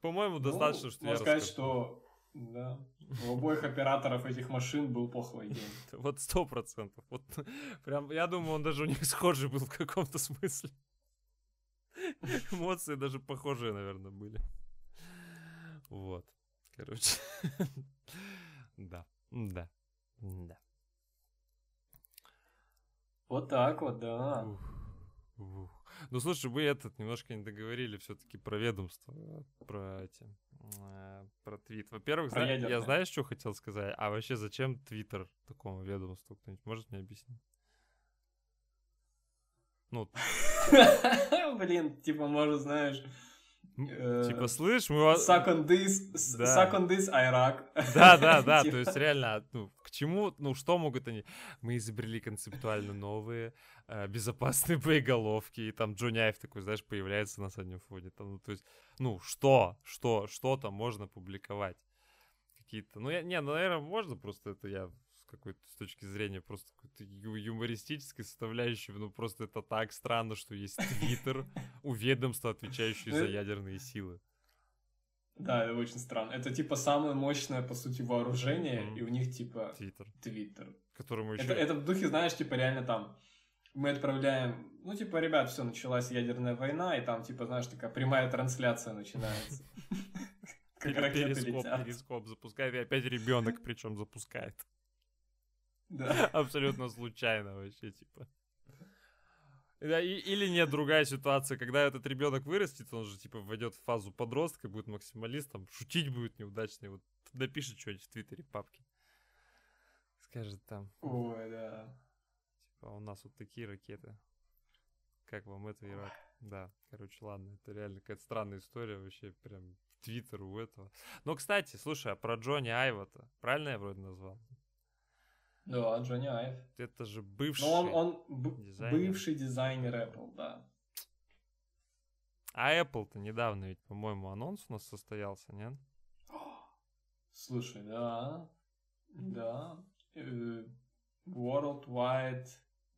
по-моему, достаточно, ну, что я сказать, что да. У обоих операторов этих машин был плохой день. Вот сто процентов. Вот прям, я думаю, он даже у них схожий был в каком-то смысле. Эмоции даже похожие, наверное, были. Вот. Короче. Да. Да. Да. Вот так вот, да. Ну, слушай, вы этот немножко не договорили все-таки про ведомство, про эти, э, про твит. Во-первых, зна- я знаешь, что хотел сказать? А вообще, зачем твиттер такому ведомству? Кто-нибудь может мне объяснить? Ну. Блин, типа, может, знаешь, Э, типа, слышь, мы вас... Suck on this, suck on this, Iraq. Да, да, да, то есть реально, ну, к чему, ну, что могут они... Мы изобрели концептуально новые э, безопасные боеголовки, и там Айв такой, знаешь, появляется на заднем фоне. Там, ну, то есть, ну, что, что, что там можно публиковать? Какие-то... Ну, я, не, ну, наверное, можно просто это я какой-то с точки зрения просто какой-то юмористической составляющей, ну просто это так странно, что есть Твиттер у ведомства, отвечающего за ядерные силы. Да, это очень странно. Это типа самое мощное, по сути, вооружение, mm-hmm. и у них типа Твиттер. Твиттер. Которому еще... Это, это в духе, знаешь, типа реально там мы отправляем, ну, типа, ребят, все, началась ядерная война, и там, типа, знаешь, такая прямая трансляция начинается. Как ракеты летят. Перископ запускает, и опять ребенок причем запускает. Да. Абсолютно случайно вообще, типа. Да, и, или нет, другая ситуация, когда этот ребенок вырастет, он же типа войдет в фазу подростка, будет максималистом, шутить будет неудачный, вот напишет что-нибудь в Твиттере папки. Скажет там. Ой, да. Типа, «А у нас вот такие ракеты. Как вам это, Ирак? Да, короче, ладно, это реально какая-то странная история, вообще прям Твиттер у этого. Но, кстати, слушай, а про Джонни Айва-то, правильно я вроде назвал? Да, Джонни Айв. Это же бывший Ну, он, он б- дизайнер. бывший дизайнер Apple, да. А Apple-то недавно ведь, по-моему, анонс у нас состоялся, нет? Слушай, да, да. Uh, Worldwide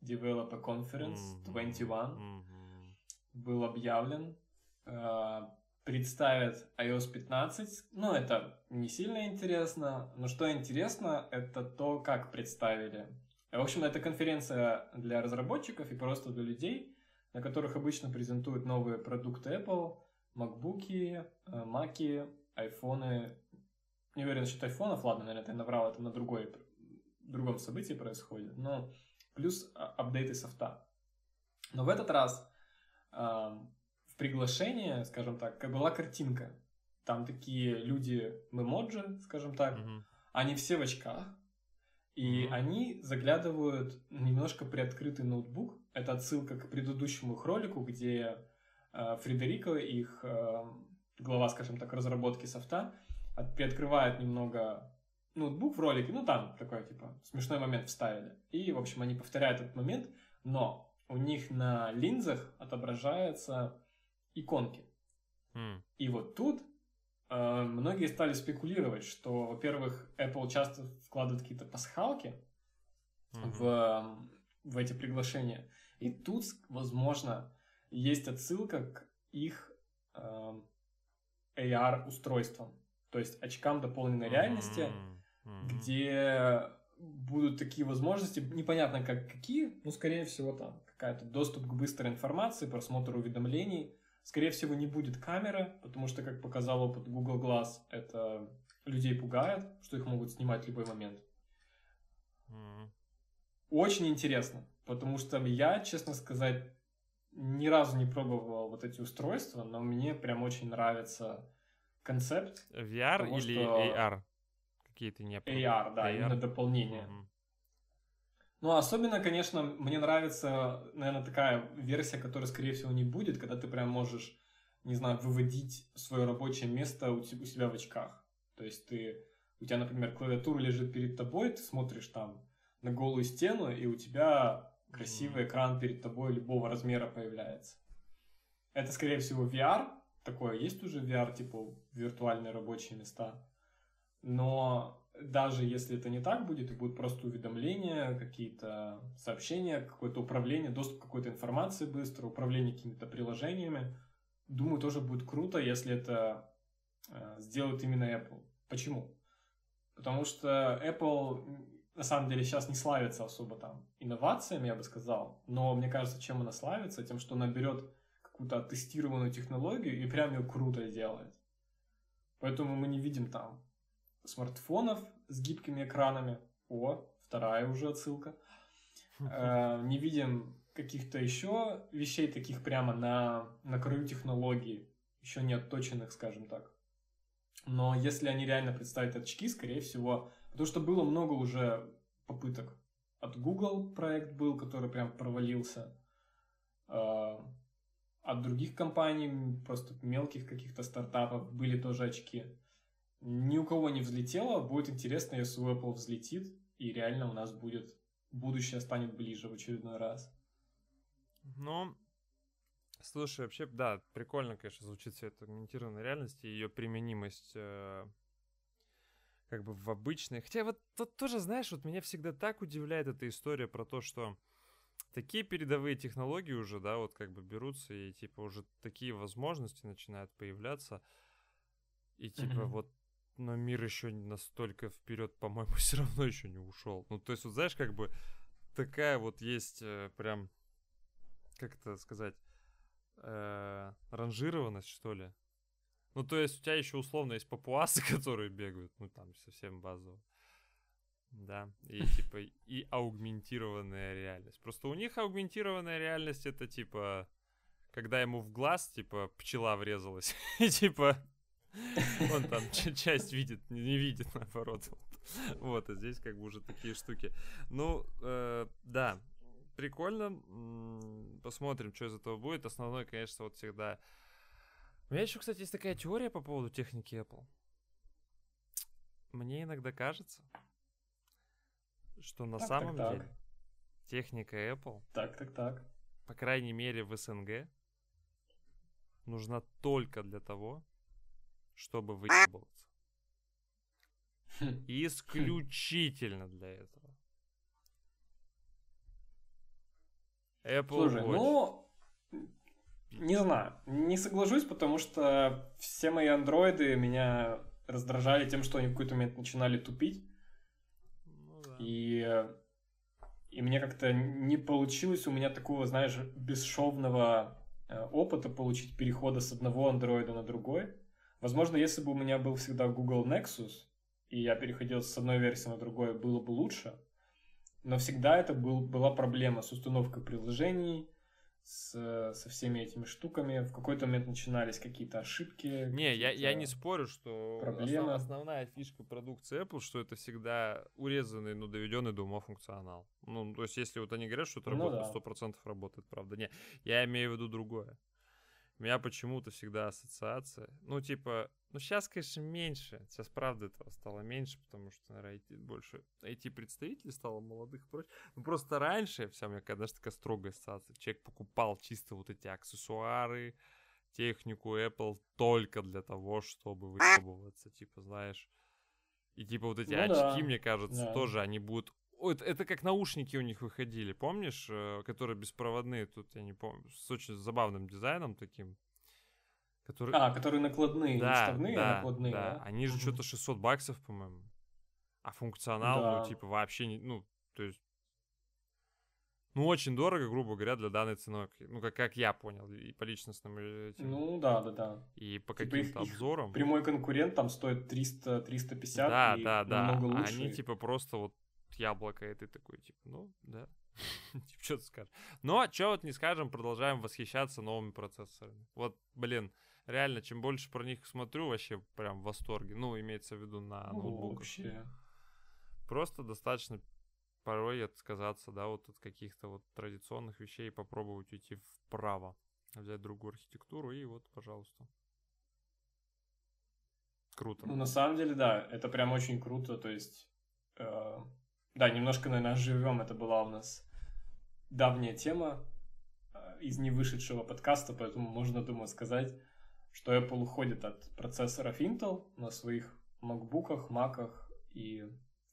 Developer Conference mm-hmm. 21 mm-hmm. был объявлен. Uh, представят iOS 15. Ну, это не сильно интересно, но что интересно, это то, как представили. В общем, это конференция для разработчиков и просто для людей, на которых обычно презентуют новые продукты Apple, MacBook, Mac, айфоны. Не уверен насчет айфонов, ладно, наверное, я наврал, это на другой, другом событии происходит. Но плюс а, апдейты софта. Но в этот раз приглашение, скажем так, была картинка. Там такие люди мемоджи, скажем так, mm-hmm. они все в очках, и mm-hmm. они заглядывают немножко приоткрытый ноутбук. Это отсылка к предыдущему их ролику, где э, Фредерико, их э, глава, скажем так, разработки софта, от, приоткрывает немного ноутбук в ролике, ну там такой, типа, смешной момент вставили. И, в общем, они повторяют этот момент, но у них на линзах отображаются иконки. М. И вот тут э, многие стали спекулировать, что, во-первых, Apple часто вкладывает какие-то пасхалки Мгм. в, в эти приглашения. И тут, возможно, есть отсылка к их э, AR-устройствам, то есть очкам дополненной реальности, М. Мгм. где будут такие возможности, непонятно как какие, но скорее всего там какая-то доступ к быстрой информации, просмотр уведомлений. Скорее всего не будет камеры, потому что, как показал опыт Google Glass, это людей пугает, что их могут снимать в любой момент. М. Очень интересно, потому что я, честно сказать, ни разу не пробовал вот эти устройства, но мне прям очень нравится концепт VR Потому или что- AR? Какие ты не? AR, да, AR? именно дополнение. Мгм. Ну, особенно, конечно, мне нравится, наверное, такая версия, которая, скорее всего, не будет, когда ты прям можешь, не знаю, выводить свое рабочее место у, себя в очках. То есть ты, у тебя, например, клавиатура лежит перед тобой, ты смотришь там на голую стену, и у тебя красивый Мгм. экран перед тобой любого размера появляется. Это, скорее всего, VR. Такое есть уже VR, типа виртуальные рабочие места. Но даже если это не так будет, и будут просто уведомления, какие-то сообщения, какое-то управление, доступ к какой-то информации быстро, управление какими-то приложениями, думаю, тоже будет круто, если это э, сделает именно Apple. Почему? Потому что Apple на самом деле сейчас не славится особо там инновациями, я бы сказал, но мне кажется, чем она славится, тем, что она берет какую-то тестированную технологию и прям ее круто делает. Поэтому мы не видим там смартфонов с гибкими экранами. О, вторая уже отсылка. Э, Не видим каких-то еще вещей таких прямо на, на краю технологии, еще не отточенных, скажем так. Но если они реально представят очки, скорее всего, потому что было много уже попыток. От Google проект был, который прям провалился. Э, От других компаний, просто мелких каких-то стартапов, были тоже очки. Ни у кого не взлетело. Будет интересно, если у Apple взлетит, и реально у нас будет будущее станет ближе в очередной раз. Ну, слушай, вообще, да, прикольно, конечно, звучит все это агментированная реальность и ее применимость э, как бы в обычной. Хотя вот тут тоже, знаешь, вот меня всегда так удивляет эта история про то, что такие передовые технологии уже, да, вот как бы берутся и типа уже такие возможности начинают появляться. И типа Мгм. вот но мир еще настолько вперед, по-моему, все равно еще не ушел. Ну, то есть, вот знаешь, как бы такая вот есть э, прям, как это сказать, э, ранжированность, что ли. Ну, то есть, у тебя еще условно есть папуасы, которые бегают, ну, там, совсем базово. Да, и типа, и аугментированная реальность. Просто у них аугментированная реальность это типа, когда ему в глаз, типа, пчела врезалась, и типа, он там часть видит, не видит, наоборот. Вот, а здесь как бы уже такие штуки. Ну, э, да, прикольно. Посмотрим, что из этого будет. Основной, конечно, вот всегда... У меня еще, кстати, есть такая теория по поводу техники Apple. Мне иногда кажется, что на Так, так, самом так. деле техника Apple, Так, так, так. по крайней мере в СНГ, нужна только для того, чтобы выебываться. Исключительно для этого. Apple Слушай, Watch. ну, не знаю, не соглашусь, потому что все мои андроиды меня раздражали тем, что они в какой-то момент начинали тупить, Ну да. и, и мне как-то не получилось у меня такого, знаешь, бесшовного э, опыта получить перехода с одного андроида на другой. Возможно, если бы у меня был всегда Google Nexus, и я переходил с одной версии на другую, было бы лучше. Но всегда это был, была проблема с установкой приложений, с, со всеми этими штуками. В какой-то момент начинались какие-то ошибки. Не, я, я не спорю, что проблемы. основ- основная фишка продукции Apple, что это всегда урезанный, но доведенный до ума функционал. Ну, то есть, если вот они говорят, что это Ну работает, да. сто процентов работает, правда. Не, я имею в виду другое. У меня почему-то всегда ассоциация. Ну, типа, ну сейчас, конечно, меньше. Сейчас, правда, этого стало меньше, потому что, наверное, IT, больше IT-представителей стало молодых и прочее. Ну, просто раньше вся у меня, конечно, такая строгая ассоциация. Человек покупал чисто вот эти аксессуары, технику Apple только для того, чтобы выебываться, типа, знаешь. И типа вот эти ну, очки, да. мне кажется, да. тоже они будут это, это как наушники у них выходили, помнишь, э, которые беспроводные, тут я не помню, с очень забавным дизайном таким. Которые... А, которые накладные, да, не вставные, а да, а накладные, да. да? Они же что-то 600 баксов, по-моему. А функционал, ну, да. ну, типа, вообще не, ну, то есть, ну, очень дорого, грубо говоря, для данной цены. Ну, как, как я понял, и по личностным этим. Ну, да, да, да. И по типа каким-то их, обзорам. Их прямой конкурент там стоит 300-350 Да, и да, да. Намного лучше. Они, типа, просто вот яблоко, и ты такой, типа, ну, да. типа, что ты скажешь? Но, что вот не скажем, продолжаем восхищаться новыми процессорами. Вот, блин, реально, чем больше про них смотрю, вообще прям в восторге. Ну, имеется в виду на ноутбуках. Вообще. Просто достаточно порой отказаться, да, вот от каких-то вот традиционных вещей и попробовать уйти вправо, взять другую архитектуру и вот, пожалуйста. Круто. Ну, на самом деле, да, это прям очень круто, то есть, э, да, немножко, наверное, живем, это была у нас давняя тема э, из невышедшего подкаста, поэтому можно, думаю, сказать, что Apple уходит от процессоров Intel на своих MacBook'ах, Mac'ах и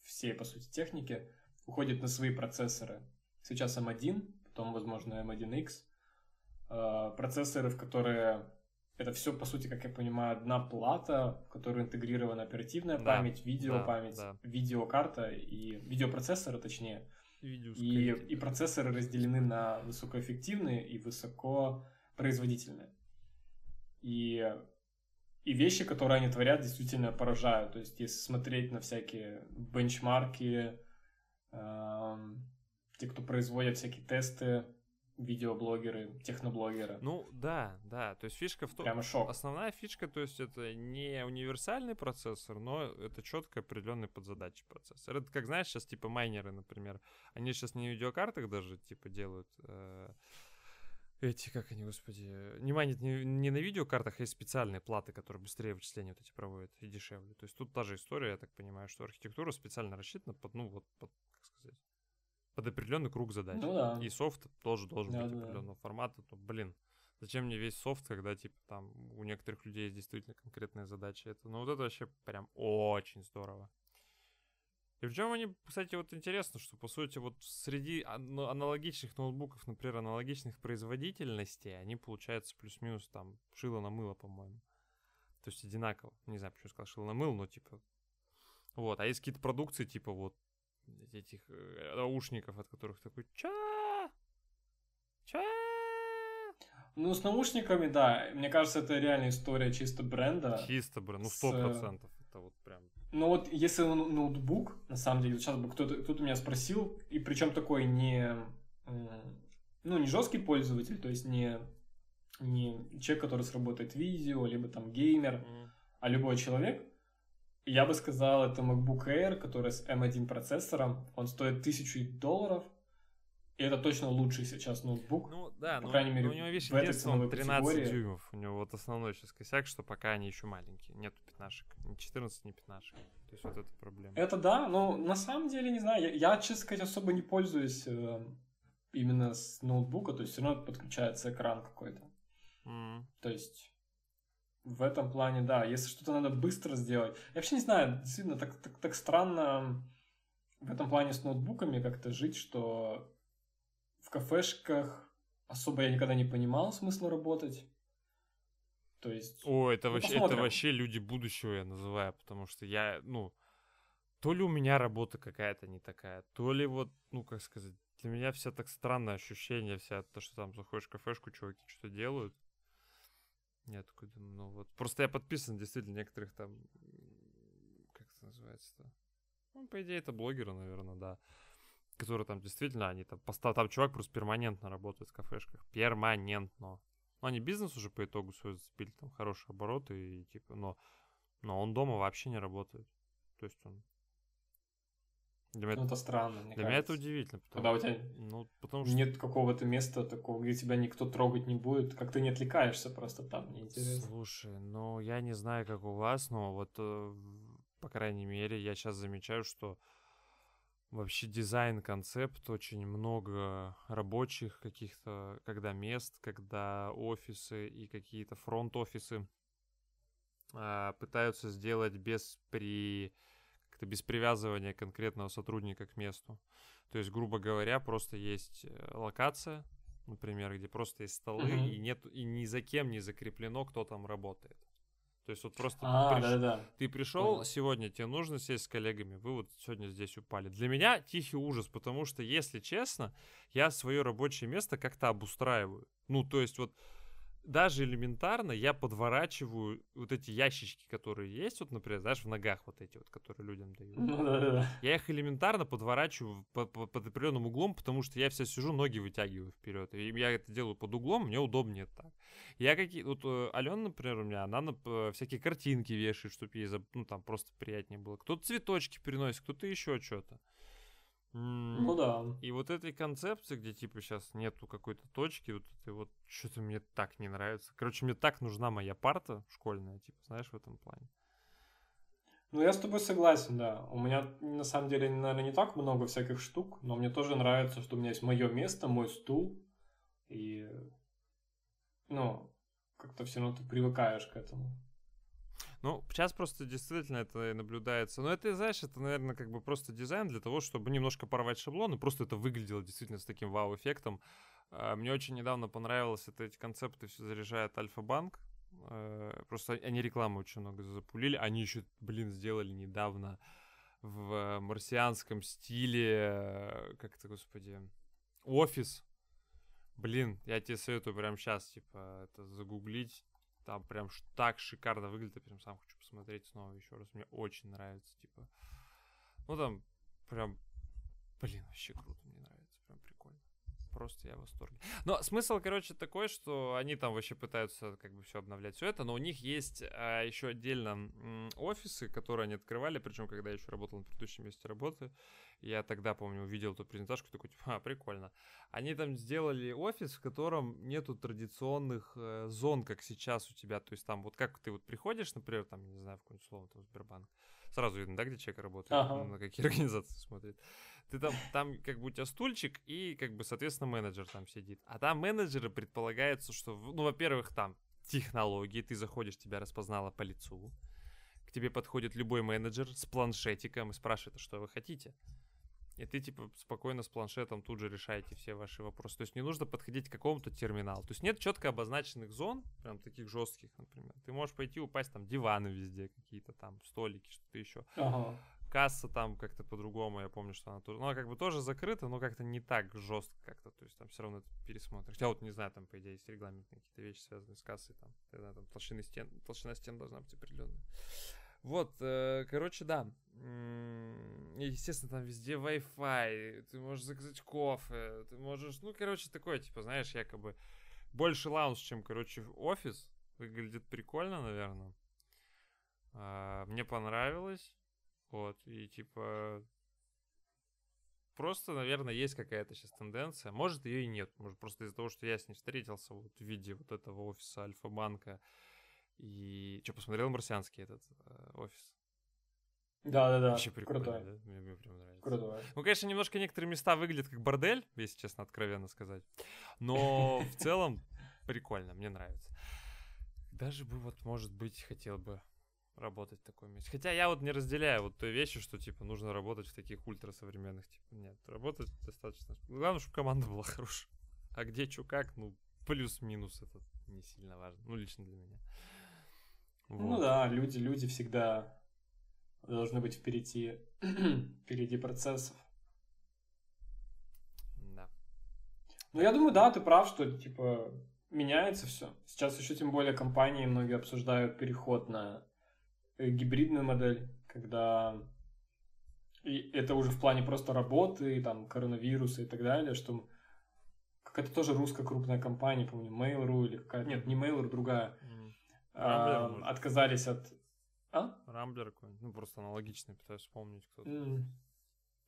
всей, по сути, технике, уходит на свои процессоры. Сейчас M1, потом, возможно, M1X. Э, процессоры, в которые это все, по сути, как я понимаю, одна плата, в которой интегрирована оперативная да, память, видеопамять, да, да. видеокарта и видеопроцессоры, точнее. И, и процессоры разделены на высокоэффективные и высокопроизводительные. И, и вещи, которые они творят, действительно поражают. То есть, если смотреть на всякие бенчмарки, э, те, кто производят всякие тесты, видеоблогеры, техноблогеры. Ну да, да, то есть фишка в том... Прямо шок. Основная фишка, то есть это не универсальный процессор, но это четко определенный подзадачи процессор. Это как, знаешь, сейчас типа майнеры, например, они сейчас не на видеокартах даже типа делают... Э, эти, как они, господи, не майнят не, не на видеокартах, а есть специальные платы, которые быстрее вычисления вот эти проводят и дешевле. То есть тут та же история, я так понимаю, что архитектура специально рассчитана под, ну вот, под, как сказать, под определенный круг задач. Ну да. И софт тоже должен да, быть да. определенного формата. То, блин, зачем мне весь софт, когда, типа, там у некоторых людей есть действительно конкретные задачи. Это, ну, вот это вообще прям очень здорово. И в чем они, кстати, вот интересно, что, по сути, вот среди аналогичных ноутбуков, например, аналогичных производительностей, они, получаются плюс-минус там шило на мыло, по-моему. То есть одинаково. Не знаю, почему сказал шило на мыло, но типа... Вот, а есть какие-то продукции, типа вот этих э, наушников, от которых такой ча ча ну, с наушниками, да. Мне кажется, это реальная история чисто бренда. Чисто бренд, ну, сто процентов. С... Это вот прям... Ну, вот если ноутбук, на самом деле, сейчас бы кто-то кто меня спросил, и причем такой не... Ну, не жесткий пользователь, то есть не, не человек, который сработает видео, либо там геймер, mm. а любой человек, я бы сказал, это MacBook Air, который с M1 процессором. Он стоит тысячу долларов. И это точно лучший сейчас ноутбук. Ну да, по крайней мере, у него вещь в этой ценовой 13 категории. дюймов. У него вот основной сейчас косяк, что пока они еще маленькие. Нету пятнашек. Ни 14, ни пятнашек. То есть вот это проблема. Это да, но на самом деле, не знаю, я, я честно сказать, особо не пользуюсь э, именно с ноутбука, то есть все равно подключается экран какой-то. Mm. То есть в этом плане, да, если что-то надо быстро сделать. Я вообще не знаю, действительно, так, так, так странно в этом плане с ноутбуками как-то жить, что в кафешках особо я никогда не понимал смысла работать. То есть... О, это, ну, вообще, это вообще люди будущего я называю, потому что я, ну, то ли у меня работа какая-то не такая, то ли вот, ну, как сказать, для меня вся так странное ощущение, вся то, что там заходишь в кафешку, чуваки что-то делают, я такой думаю, ну вот. Просто я подписан действительно некоторых там... Как это называется-то? Ну, по идее, это блогеры, наверное, да. Которые там действительно, они там... Постав... Там чувак просто перманентно работает в кафешках. Перманентно. Ну, они бизнес уже по итогу свой зацепили, там хорошие обороты и типа, но, но он дома вообще не работает. То есть он Для меня, ну, это странно, мне Для кажется. меня это удивительно. Потому, Когда у тебя ну, потому что... нет какого-то места такого, где тебя никто трогать не будет, как ты не отвлекаешься просто там, неинтересно. Слушай, ну я не знаю, как у вас, но вот, э, по крайней мере, я сейчас замечаю, что вообще дизайн, концепт, очень много рабочих каких-то, когда мест, когда офисы и какие-то фронт-офисы э, пытаются сделать без при как-то без привязывания конкретного сотрудника к месту. То есть, грубо говоря, просто есть э, локация, например, где просто есть столы, uh-huh. и нет и ни за кем не закреплено, кто там работает. То есть вот просто а, приш... да, да. ты пришел Понял. сегодня, тебе нужно сесть с коллегами, вы вот сегодня здесь упали. Для меня тихий ужас, потому что, если честно, я свое рабочее место как-то обустраиваю. Ну, то есть вот даже элементарно я подворачиваю вот эти ящички, которые есть, вот, например, знаешь, в ногах вот эти вот, которые людям дают. Ну, да, да. Я их элементарно подворачиваю под, под, определенным углом, потому что я все сижу, ноги вытягиваю вперед. И я это делаю под углом, мне удобнее так. Я какие... Вот э, Алена, например, у меня, она на, э, всякие картинки вешает, чтобы ей, ну, там, просто приятнее было. Кто-то цветочки приносит, кто-то еще что-то. Ну да. И вот этой концепции, где типа сейчас нету какой-то точки, вот этой вот что-то мне так не нравится. Короче, мне так нужна моя парта школьная, типа, знаешь, в этом плане. Ну, я с тобой согласен, да. У меня, на самом деле, наверное, не так много всяких штук, но мне тоже нравится, что у меня есть мое место, мой стул, и, ну, как-то все равно ты привыкаешь к этому. Ну, сейчас просто действительно это наблюдается. Но это, знаешь, это, наверное, как бы просто дизайн для того, чтобы немножко порвать шаблоны, просто это выглядело действительно с таким вау-эффектом. А, мне очень недавно понравилось, это эти концепты все заряжает Альфа-банк. А, просто они рекламу очень много запулили. Они еще, блин, сделали недавно в марсианском стиле, как это, господи, офис. Блин, я тебе советую прямо сейчас, типа, это загуглить. Там прям так шикарно выглядит, я прям сам хочу посмотреть снова еще раз. Мне очень нравится, типа. Ну там прям, блин, вообще круто, мне нравится. Просто я в восторге. Но смысл, короче, такой, что они там вообще пытаются как бы все обновлять, все это, но у них есть а, еще отдельно м, офисы, которые они открывали, причем когда я еще работал на предыдущем месте работы, я тогда, помню, увидел эту презентажку, такой, типа, а, прикольно. Они там сделали офис, в котором нету традиционных э, зон, как сейчас у тебя. То есть там вот как ты вот приходишь, например, там, не знаю, в какое-нибудь слово, там, Сбербанк. Сразу видно, да, где человек работает, ага. на какие организации смотрит. Ты там, там как бы у тебя стульчик и, как бы, соответственно, менеджер там сидит. А там менеджеры предполагается, что, ну, во-первых, там технологии, ты заходишь, тебя распознала по лицу. К тебе подходит любой менеджер с планшетиком и спрашивает, а что вы хотите. И ты, типа, спокойно с планшетом тут же решаете все ваши вопросы. То есть не нужно подходить к какому-то терминалу. То есть нет четко обозначенных зон, прям таких жестких, например. Ты можешь пойти упасть, там, диваны везде какие-то, там, столики, что-то еще. Ага. Касса там как-то по-другому, я помню, что она тоже... Ну, она как бы тоже закрыта, но как-то не так жестко как-то. То есть там все равно это пересмотришь. Хотя вот, не знаю, там, по идее, есть регламентные какие-то вещи, связанные с кассой, там, тогда там толщины стен, толщина стен должна быть определенная. Вот, э, короче, да. Естественно, там везде Wi-Fi, ты можешь заказать кофе, ты можешь, ну, короче, такое, типа, знаешь, якобы больше лаунж, чем, короче, офис. Выглядит прикольно, наверное. А, мне понравилось. Вот, и типа просто, наверное, есть какая-то сейчас тенденция. Может, ее и нет. Может, просто из-за того, что я с ней встретился вот в виде вот этого офиса Альфа-банка. И что, посмотрел марсианский этот э, офис? Да, да, да. Вообще прикольно, Крутой. да? Мне, мне прям нравится. Крутой. Ну, конечно, немножко некоторые места выглядят как бордель, если честно, откровенно сказать. Но в целом прикольно, мне нравится. Даже бы вот, может быть, хотел бы работать в таком месте. Хотя я вот не разделяю вот той вещи, что, типа, нужно работать в таких ультрасовременных, типа, нет, работать достаточно... Главное, чтобы команда была хорошая. А где, что, как, ну, плюс-минус это не сильно важно. Ну, лично для меня. Ну вот. Ну да, люди, люди всегда должны быть впереди, впереди процессов. Да. Ну, я думаю, да, ты прав, что, типа, меняется все. Сейчас еще тем более компании многие обсуждают переход на гибридную модель, когда и это уже в плане просто работы, там, коронавируса и так далее, что какая-то тоже русская крупная компания, помню, Mail.ru или какая-то, нет, не Mail.ru, другая, а, отказались от... А? Рамблер какой-нибудь. Ну, просто аналогичный, пытаюсь вспомнить кто-то. Mm.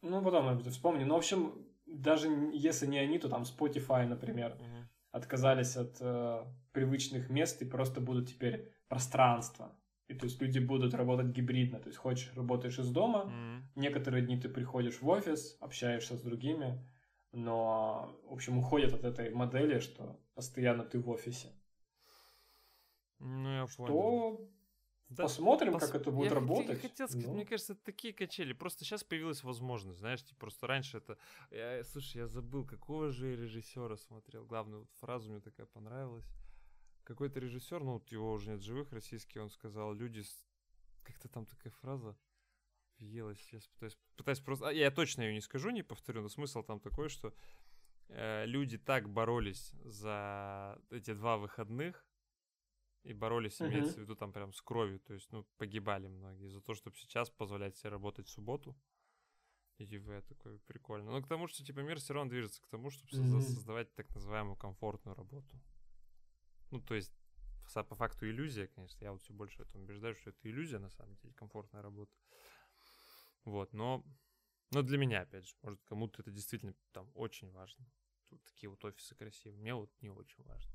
Ну, потом это вспомни. Ну, в общем, даже если не они, то там Spotify, например, Мгм. отказались от э, привычных мест и просто будут теперь пространство. И то есть люди будут работать гибридно. То есть хочешь, работаешь из дома, Мгм. некоторые дни ты приходишь в офис, общаешься с другими, но, в общем, уходят от этой модели, что постоянно ты в офисе. Ну, я понял. То Да, посмотрим, пос- как это будет я работать. Я хотел сказать, Ну. мне кажется, это такие качели. Просто сейчас появилась возможность, знаешь, типа, просто раньше это... Я, слушай, я забыл, какого же режиссера смотрел. Главную вот фразу мне такая понравилась. Какой-то режиссер, ну, вот его уже нет живых, российский, он сказал, люди... с- Как-то там такая фраза въелась. Я пытаюсь, пытаюсь просто... а, я точно ее не скажу, не повторю, но смысл там такой, что э, люди так боролись за эти два выходных, и боролись, Мгм. имеется в виду, там прям с кровью, то есть, ну, погибали многие за то, чтобы сейчас позволять себе работать в субботу. И я такой, прикольно. Но к тому, что, типа, мир все равно движется к тому, чтобы Мгм. создавать так называемую комфортную работу. Ну, то есть, по факту иллюзия, конечно, я вот все больше в этом убеждаюсь, что это иллюзия, на самом деле, комфортная работа. Вот, но, но для меня, опять же, может, кому-то это действительно там очень важно. Тут такие вот офисы красивые. Мне вот не очень важно.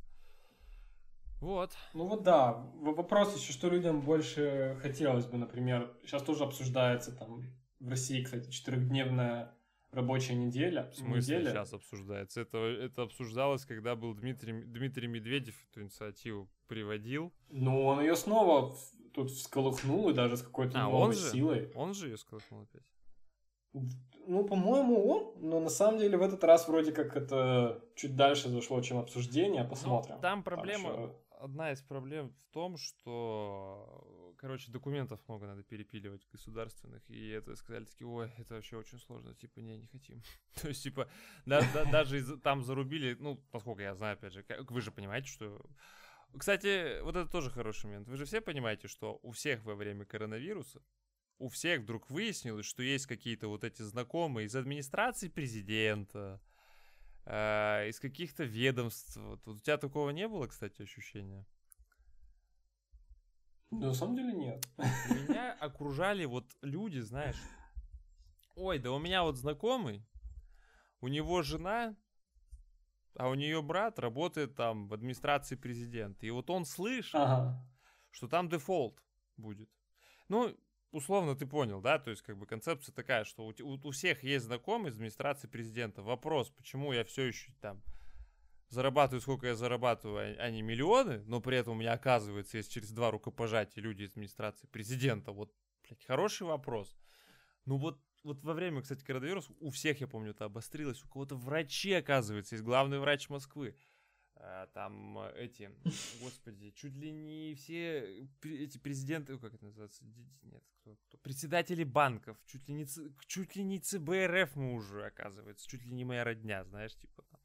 Вот. Ну вот да, вопрос еще, что людям больше хотелось бы, например, сейчас тоже обсуждается там в России, кстати, четырехдневная рабочая неделя. В смысле неделя. сейчас обсуждается? Это, это обсуждалось, когда был Дмитрий, Дмитрий Медведев эту инициативу приводил. Ну, он ее снова тут всколыхнул, и даже с какой-то А, он новой же? силой. Он же ее сколыхнул опять. Ну, по-моему, он, но на самом деле в этот раз вроде как это чуть дальше зашло, чем обсуждение, Ну, посмотрим. там проблема, ещё- одна из проблем в том, что, короче, документов много надо перепиливать государственных, и это сказали такие, ой, это вообще очень сложно, типа, не, не хотим. То есть, типа, да- да- даже там зарубили, ну, насколько я знаю, опять же, вы же понимаете, что... Кстати, вот это тоже хороший момент. Вы же все понимаете, что у всех во время коронавируса у всех вдруг выяснилось, что есть какие-то вот эти знакомые из администрации президента, э, из каких-то ведомств. Вот у тебя такого не было, кстати, ощущения? Ну, на самом деле нет. Меня окружали вот люди, знаешь. Ой, да у меня вот знакомый, у него жена, а у нее брат работает там в администрации президента. И вот он слышал, Ага. что там дефолт будет. Ну, условно ты понял, да? То есть, как бы концепция такая, что у, у всех есть знакомый из администрации президента. Вопрос, почему я все еще там зарабатываю, сколько я зарабатываю, а, а не миллионы, но при этом у меня, оказывается, есть через два рукопожатия люди из администрации президента. Вот, блядь, хороший вопрос. Ну вот, вот во время, кстати, коронавируса у всех, я помню, это обострилось. У кого-то врачи, оказывается, есть главный врач Москвы. А, Там э, эти, господи, чуть ли не все пре- эти президенты, как это называется, нет, кто, кто, председатели банков, чуть ли не, чуть ли не ЦБ РФ мы уже, оказывается, чуть ли не моя родня, знаешь, типа там.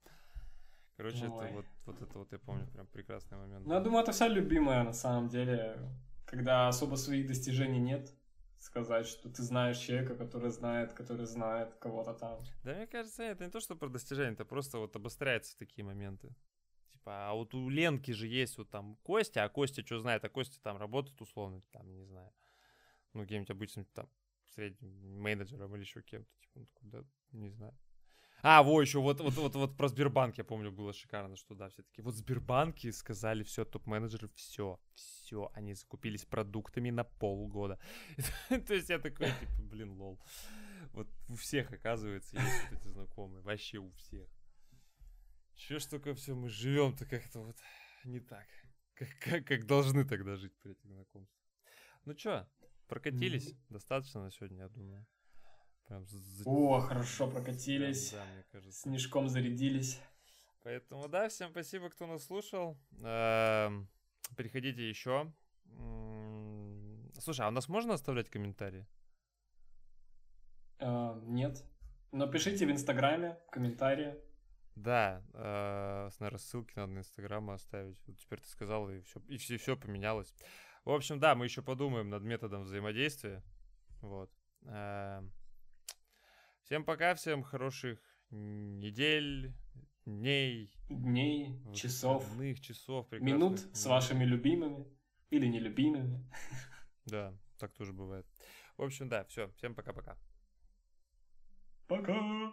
Короче, Ой. это вот, вот это вот я помню, прям прекрасный момент. Ну, я думаю, это вся любимая, на самом деле, когда особо своих достижений нет, сказать, что ты знаешь человека, который знает, который знает кого-то там. Да, мне кажется, это не то, что про достижение, это просто вот обостряется в такие моменты. Типа, а вот у Ленки же есть вот там Костя, а Костя что знает, а Костя там работает условно, там, не знаю, ну, кем-нибудь обычным там средним менеджером или еще кем-то, типа, он такой, да, не знаю. А, во, еще вот, вот, вот, вот про Сбербанк, я помню, было шикарно, что да, все таки вот Сбербанки сказали, все, топ-менеджеры, все, все, они закупились продуктами на полгода. То есть я такой, типа, блин, лол. Вот у всех, оказывается, есть вот эти знакомые, вообще у всех. Че ж только все мы живем-то как-то вот не так, как, как, как должны тогда жить при этих знакомствах. Ну чё, прокатились? Достаточно на сегодня, я думаю. Прям за- О, хорошо прокатились, Да, мне кажется. снежком зарядились. Поэтому да, всем спасибо, кто нас слушал. Эм, Приходите еще. Слушай, а у нас можно оставлять комментарии? А, нет. Но пишите в Инстаграме, комментарии. Да, э, наверное, ссылки надо на Инстаграм оставить. Вот теперь ты сказал, и все, и все, все поменялось. В общем, да, мы еще подумаем над методом взаимодействия. Вот. Эм, Всем пока, всем хороших недель, дней, Дней, часов, часов, минут с вашими любимыми или нелюбимыми. Да, так тоже бывает. В общем, да, все, всем пока-пока. Пока.